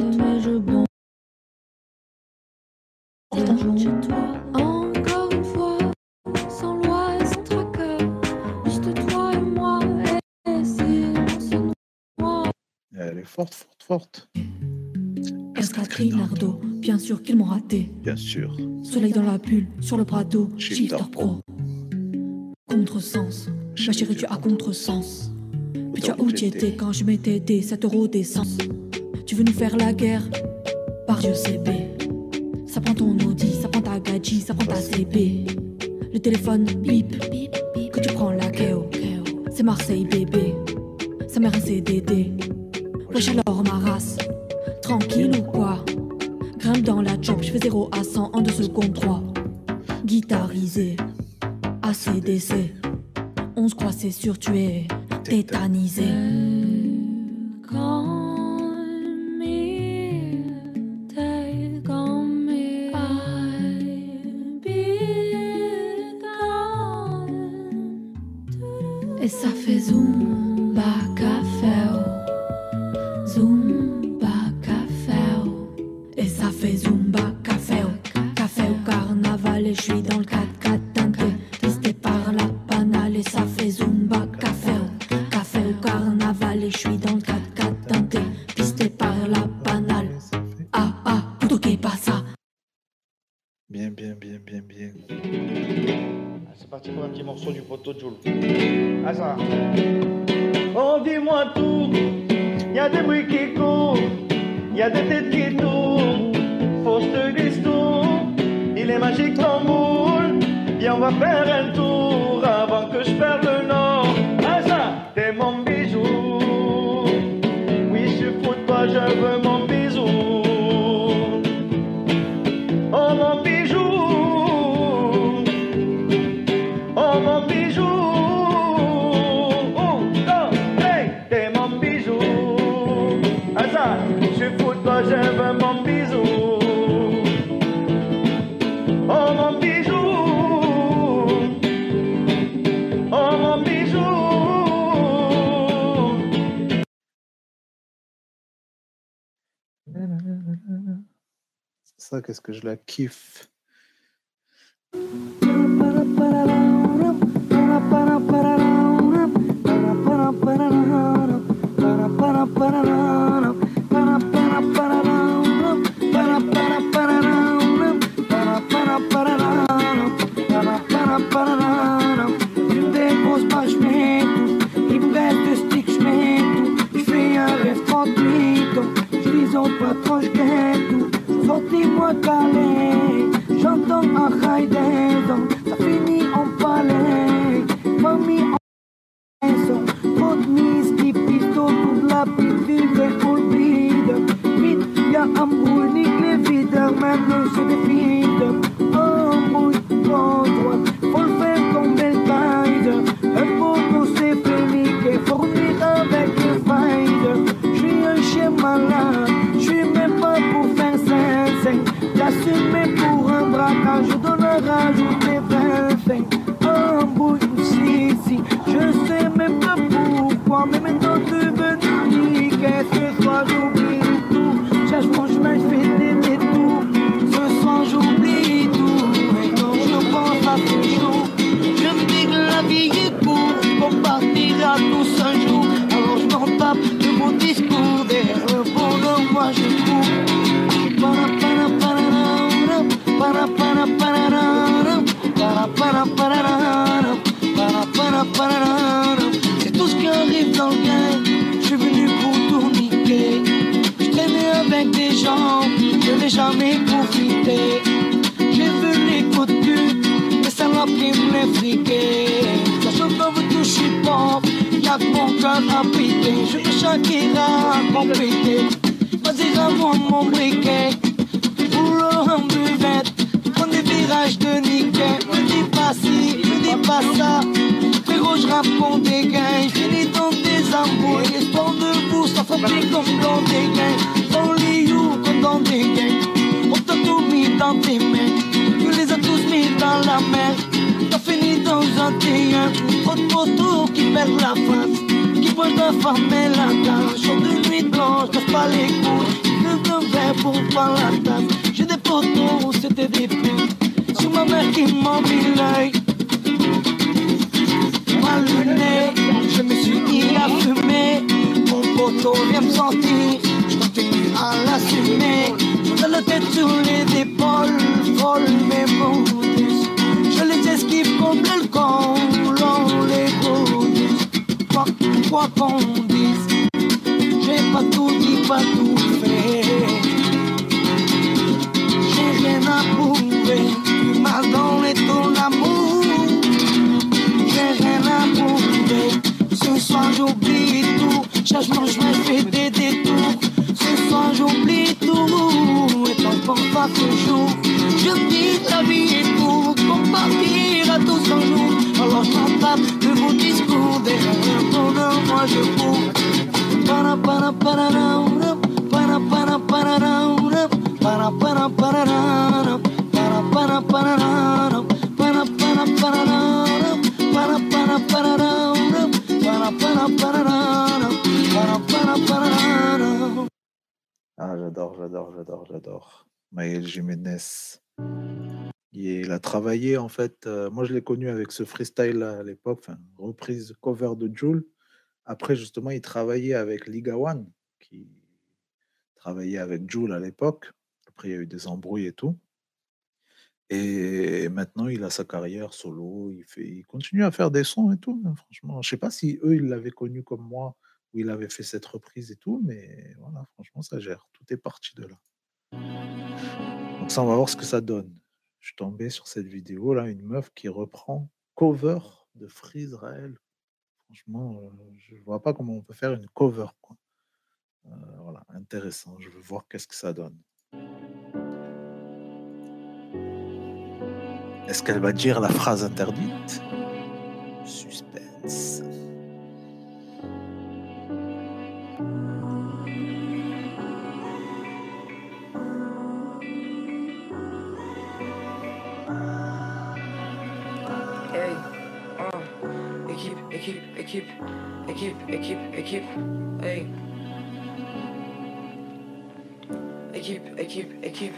forte, forte, forte. Nardo, bien sûr qu'ils m'ont raté. Bien sûr. Soleil dans la bulle, sur le bras d'eau, Shifter pro. Contresens, ma chérie, tu as contresens. Puis tu as où tu étais quand je m'étais des 7 euros d'essence? Tu veux nous faire la guerre? Par Dieu, CB. Ça prend ton Audi, ça prend ta gadji, ça prend ta CB. Le téléphone bip, que tu prends la KO. C'est Marseille, bébé. Sa mère, c'est Dédé. Wesh alors ma race, tranquille ou quoi? Grimpe dans la job, je fais 0 à 100 en 2 secondes 3. Guitarisé, ACDC. On se croit, c'est sûr, tu es tétanisé. Que je la kiffe. Une dépense pas j'mets Il baisse de stick j'mets tout pourquoi à ce jour, je la vie est courte. Qu'on partira tous un jour. Alors je m'en de vos discours. Derrière le bonheur, moi je cours. Para para para ra, para. Maël Jiménez. Il a travaillé, en fait, euh, moi je l'ai connu avec ce freestyle à l'époque, reprise cover de Joule. Après, justement, il travaillait avec Liga One, qui travaillait avec Joule à l'époque. Après, il y a eu des embrouilles et tout. Et maintenant, il a sa carrière solo. Il, il continue à faire des sons et tout. hein, franchement, je sais pas si eux, ils l'avaient connu comme moi, où il avait fait cette reprise et tout. Mais voilà, franchement, ça gère. Tout est parti de là. Donc ça, on va voir ce que ça donne. Je suis tombé sur cette vidéo là, une meuf qui reprend cover de Free Israel. Franchement, euh, je vois pas comment on peut faire une cover. Quoi. Euh, voilà, intéressant. Je veux voir qu'est-ce que ça donne. Est-ce qu'elle va dire la phrase interdite? Suspense. Équipe, équipe, équipe, équipe, équipe, équipe, hey. Équipe, équipe, équipe,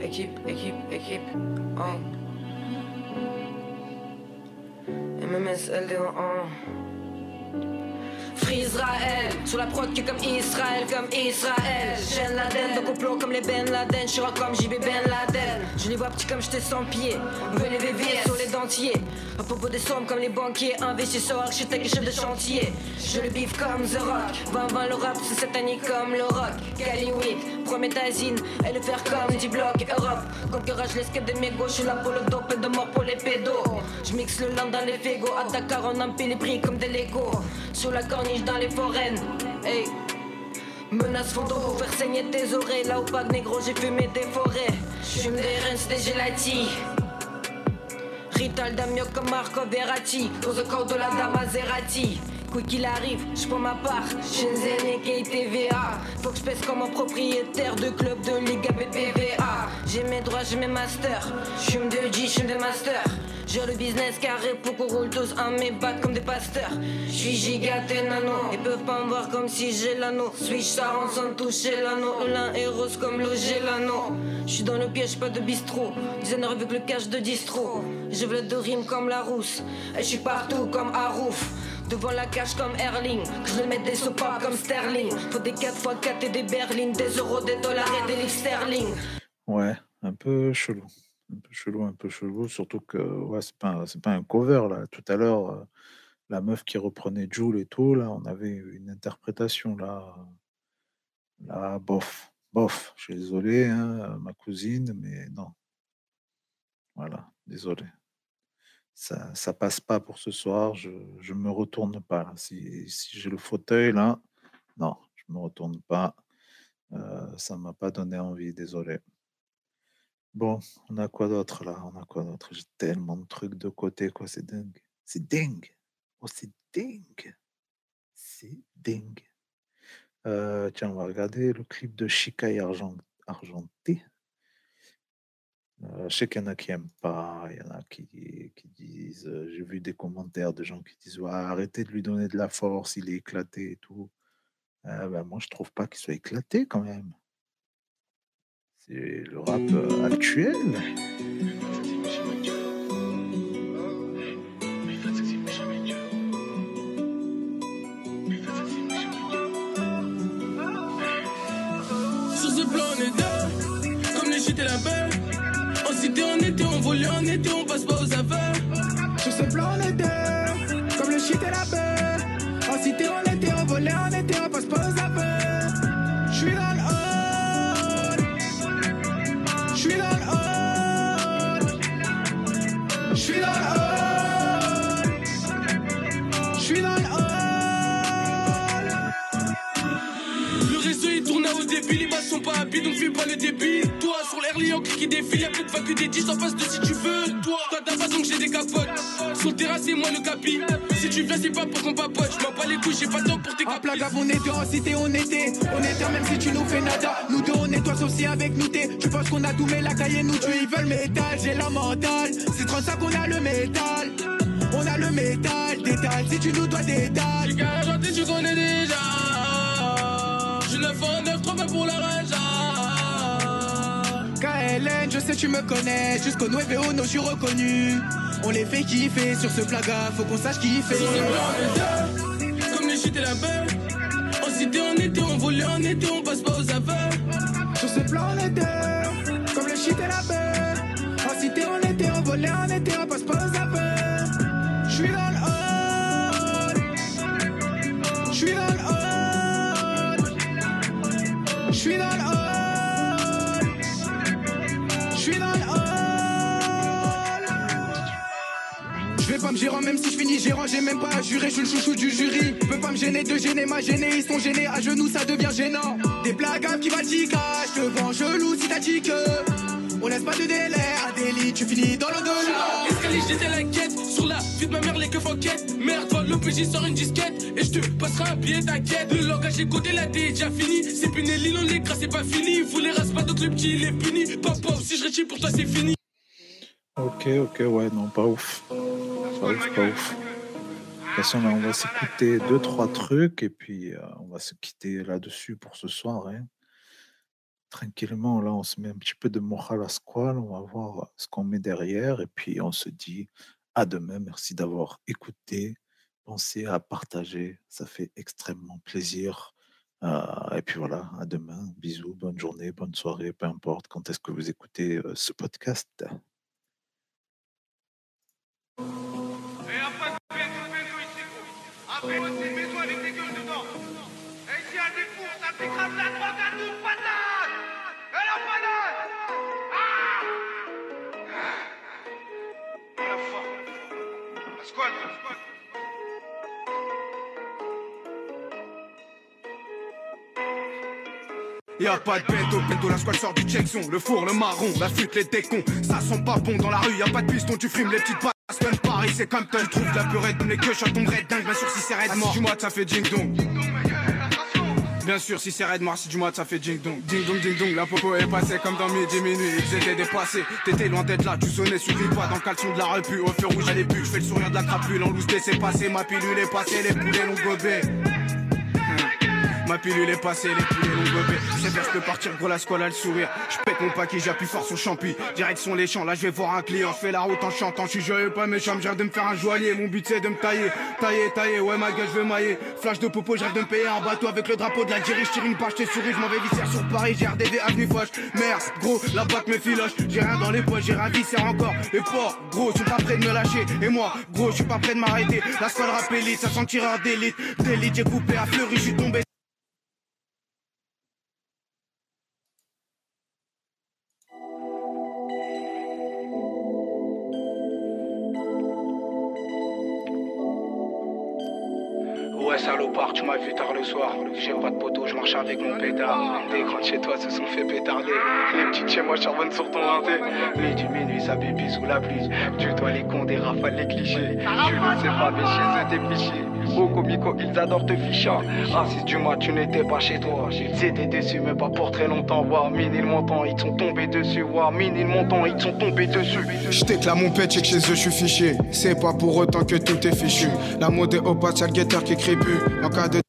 équipe, équipe, équipe. Oh. MMS, LDO, oh. Free Israël, sur la prod qui est comme Israël, comme Israël. Gêne Laden, de complot comme les Ben Laden. Je comme JB Ben Laden. Je les vois petits comme j'étais sans. Venez les VVS sur les dentiers. À propos des sommes comme les banquiers, investisseurs, architectes et chefs de chantier. Je le bif comme The Rock. 20-20 le rap, c'est satanique comme le rock. Cali 8, prométhazine, et le faire comme du bloc Europe. Conquérage l'escape de mes gauches, je suis là pour le dope et de mort pour les pédos. Je mixe le land dans les fégos. À Dakar, on empile les prix comme des Lego. Sur la corne dans les forêts. Hey. Menace fantôme pour faire saigner tes oreilles. Là où pas de négro, j'ai fumé des forêts. J'fume des Rennes, des gelati. Rital Damio comme Marco Verratti. Dans le corps de la Damazerati. Qu'il arrive, je prends ma part. Shenzhen et TVA. Faut que je pèse comme un propriétaire de club de Liga BBVA. J'ai mes droits, j'ai mes masters. J'fume de G, j'fume des masters. J'ai le business carré pour qu'on roule tous en mes bacs comme des pasteurs. J'suis giga nano, ils peuvent pas me voir comme si j'ai l'anneau. Rentre sans toucher l'anneau. L'un est rose comme le gélano. J'suis dans le piège, pas de bistrot. Designer vu que le cache de distro. Je veux de rime comme la rousse. Et j'suis partout comme Harouf. Devant la cage comme Erling, que je mette des sopas comme Sterling. Faut des 4x4 et des berlines, des euros, des dollars et des livres sterling. Ouais, un peu chelou un peu chelou, un peu chelou, surtout que ouais, c'est pas, pas un cover là. Tout à l'heure, euh, la meuf qui reprenait Joule et tout, là, on avait une interprétation là, là, bof, bof. Je suis désolé, hein, ma cousine, mais non. Voilà, désolé. Ça, passe pas pour ce soir. Je, je me retourne pas. Si, j'ai le fauteuil là, non, je me retourne pas. Euh, ça m'a pas donné envie, désolé. Bon, on a quoi d'autre là? On a quoi d'autre? J'ai tellement de trucs de côté, quoi, c'est dingue. C'est dingue! Oh, c'est dingue! C'est dingue. Euh, tiens, on va regarder le clip de Chicaï Argent Argenté. Euh, je sais qu'il y en a qui n'aiment pas, il y en a qui, disent, euh, j'ai vu des commentaires de gens qui disent, arrêtez de lui donner de la force, il est éclaté et tout. Euh, ben, moi, je trouve pas qu'il soit éclaté quand même. C'est le rap actuel. Donc fais pas le débit. Toi sur l'air lion qui défile, y'a plus de vagues que des 10 en face de si tu veux. Toi, toi ta façon que j'ai des capotes. Sur le terrain c'est moi le capi. Si tu viens c'est pas pour qu'on papote, j'm'en bats les couilles, j'ai pas de temps pour tes plague, on en cité, on était. On était même si tu nous fais nada. Nous deux, on nettoie sauf si avec nous t'es. Tu penses qu'on a tout, mais la cahier nous tue. Ils veulent métal, j'ai la mentale. C'est 35 qu'on a le métal. On a le métal, détal. Si tu nous dois Argenté, tu connais déjà. Je le fais en 9 3 pas pour la raja. KLN, je sais tu me connais. Jusqu'au Nuevo, je suis reconnu. On les fait kiffer sur ce plaga, faut qu'on sache kiffer. Sur ce plan, on comme les shit et la peur. En cité, on était, on volait, on était, on passe pas aux affaires. Sur ce plan, on deux, comme le shit et la peur. En cité, on était, on volait, on était, je j'ai même pas à jurer, je suis le chouchou du jury. Peux pas me gêner de gêner ma gênée, ils sont gênés à genoux, ça devient gênant. Des blagues qui valent 10 je te vends gelou si t'as dit que. On laisse pas de délai à délit, tu finis dans l'au-delà. Escalier, j'étais la quête. Sur la vie de ma mère, les keufs enquête. Merde, toi, le PJ sort une disquette. Et je te passerai un billet, t'inquiète. Le langage est codé, la D est déjà fini. C'est Pinelli, on les gras, c'est pas fini. Vous les race pas, donc le petit, il est puni. Papa, si je réussis pour toi, c'est fini. Ok, ok, ouais, non, pas ouf. Pas ouf, pas ouf. Façon, là, on va s'écouter deux, trois trucs et puis euh, on va se quitter là-dessus pour ce soir. hein. tranquillement, là, on se met un petit peu de moral à squal, on va voir ce qu'on met derrière, et puis on se dit à demain. Merci d'avoir écouté. Pensez à partager, ça fait extrêmement plaisir. Euh, et puis voilà, à demain. Bisous, bonne journée, bonne soirée, peu importe quand est-ce que vous écoutez euh, ce podcast. Après, moi, c'est maison avec des gueules dedans. Et s'il y a des courses, ça t'écrase la droite à tout, patate Elle a patate Ah On la forme. La squad, la squad. Y'a pas de bento, bento, la squale sort du Jackson. Le four, le marron, la fuite, les décons. Ça sent pas bon dans la rue, y'a pas de piston, tu frimes les petites passes. Paris, c'est comme Tu trouves de la purée les queues, je tomberai dingue. Bien sûr, si c'est raide mort, du mois ça fait ding dong. Bien sûr, si c'est raide mort, si du mois ça fait ding dong. Ding dong, ding dong, la popo est passée comme dans midi, minuit. Ils étaient dépassés, t'étais loin d'être là, tu sonnais sur pas dans le caleçon de la repu. Au feu rouge, est buts, je fais le sourire de la crapule. En loose c'est passé, ma pilule est passée, les poulets l'ont gobé. Ma pilule est passée, les poulets l'ont gobé. C'est bien, je peux partir, gros la squale a le sourire. Je pète mon paquet, j'appuie fort sur champi. Direction les champs, là je vais voir un client. Je fais la route en chantant, je suis joyeux, pas méchant. J'arrête de me faire un joaillier. Mon but c'est de me tailler, tailler, tailler. Ouais, ma gueule, je veux mailler. Flash de popo, j'arrête de me payer un bateau avec le drapeau de la. Je tire une page, t'es souris, je m'en vais visser sur Paris. J'ai RDV avenue Foch. Merde, gros, la boîte me filoche. J'ai rien dans les poches, j'ai rien visser encore. Les porcs, gros, je suis pas prêt de me lâcher. Et moi, gros, je suis pas prêt de m'arrêter. La squale rap élite, ça sent tireur d'élite. D'élite, j'ai coupé à fleury, je suis tombé. Salopard, tu m'as vu tard le soir. J'ai pas de poteau, je marche avec mon pétard. Des grands chez toi se sont fait pétarder. Les petites chez moi charbonnent sur ton inté. du minuit, ça pipi sous la pluie. Tu dois les cons, des rafales, les clichés. Tu le sais pas, mais chez eux, t'es clichés. Au comico, ils adorent te ficher. Raciste du mois, tu n'étais pas chez toi. C'était déçu, mais pas pour très longtemps. Voir mine, ils montant, ils sont tombés dessus. Voir mine, ils montant, ils sont tombés dessus. Je t'éclame mon pet, que chez eux, je suis fiché. C'est pas pour autant que tout est fichu. La mode est y'a le guetteur qui crie plus. En cas de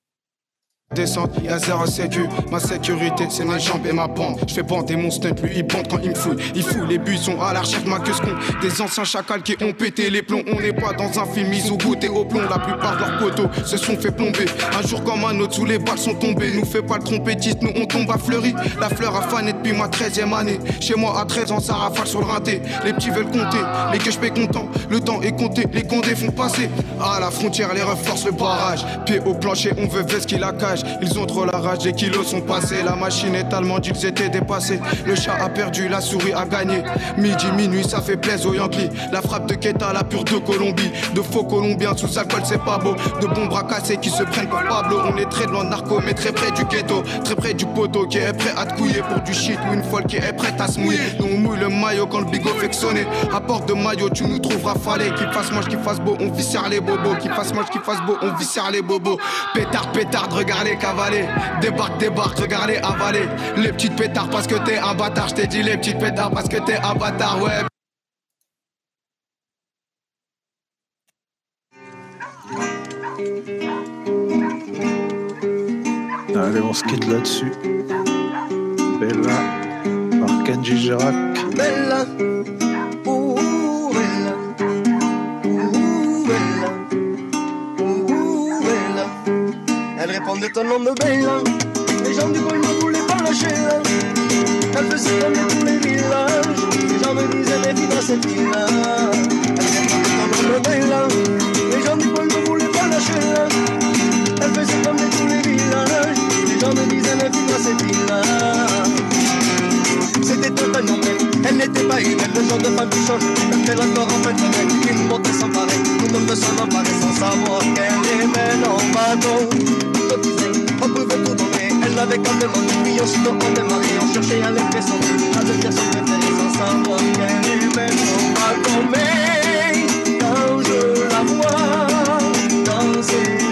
Descente, y'a zéro sécu, ma sécurité c'est mes jambes et ma bande. Je fais bander mon stunt, lui il bande quand il me fouille. Il fout les buissons à la recherche ma queue con. Des anciens chacals qui ont pété les plombs. On n'est pas dans un film, ils ont goûté au plomb. La plupart de leurs poteaux se sont fait plomber. Un jour comme un autre, sous les balles sont tombées. Nous fait pas le trompettiste, nous on tombe à Fleury. La fleur a fané depuis ma 13 e année. Chez moi à 13 ans, ça rafale sur le rinté. Les petits veulent compter, les que je paie content. Le temps est compté, les condés font passer. À la frontière, les reforcent le barrage. Pied au plancher, on veut qui la cage. Ils ont trop la rage, les kilos sont passés. La machine est tellement qu'ils étaient dépassés. Le chat a perdu, la souris a gagné. Midi, minuit, ça fait plaisir aux Yankees. La frappe de Keta, la pure de Colombie. De faux colombiens sous alcool, c'est pas beau. De bons bras cassés qui se prennent pour Pablo. On est très loin de narco, mais très près du ghetto. Très près du poteau qui est prêt à te couiller pour du shit. Ou une folle qui est prête à se mouiller. Nous on mouille le maillot quand le bigot fait sonner. Rapport de maillot, tu nous trouveras fallé. Qu'il fasse moche, qu'il fasse beau, on viscère les bobos. Qu'il fasse moche, qu'il fasse beau, on viscère les bobos. Pétard, pétard, regardez cavaler. Débarque, débarque, regardez, avaler. Les petites pétards parce que t'es un bâtard. Je t'ai dit les petites pétards parce que t'es un bâtard, ouais. Allez, on se quitte là-dessus. Bella par Kenji Girac. Bella. De ton nom de Bella. Les gens du coin ne voulaient pas lâcher. Elle faisait comme tous les villages. Les gens me disaient, mais vive dans cette ville-là. Elle ton nom de Bella. Les gens du coin ne voulaient pas lâcher. Elle faisait comme tous les villages. Les gens me disaient, mais vive dans cette ville-là. C'était un phénomène, elle n'était pas humaine, le genre de femme qui change, elle fait la en fait de mec, une montée sans pareil, tout le monde s'en emparer sans savoir qu'elle est mène en bateau on pouvait tout donner. Elle n'avait qu'un demande, puis aussitôt on démarrait. On cherchait à l'élever son à devenir son préféré sans savoir qu'elle est maintenant mal tombée. Quand je la vois danser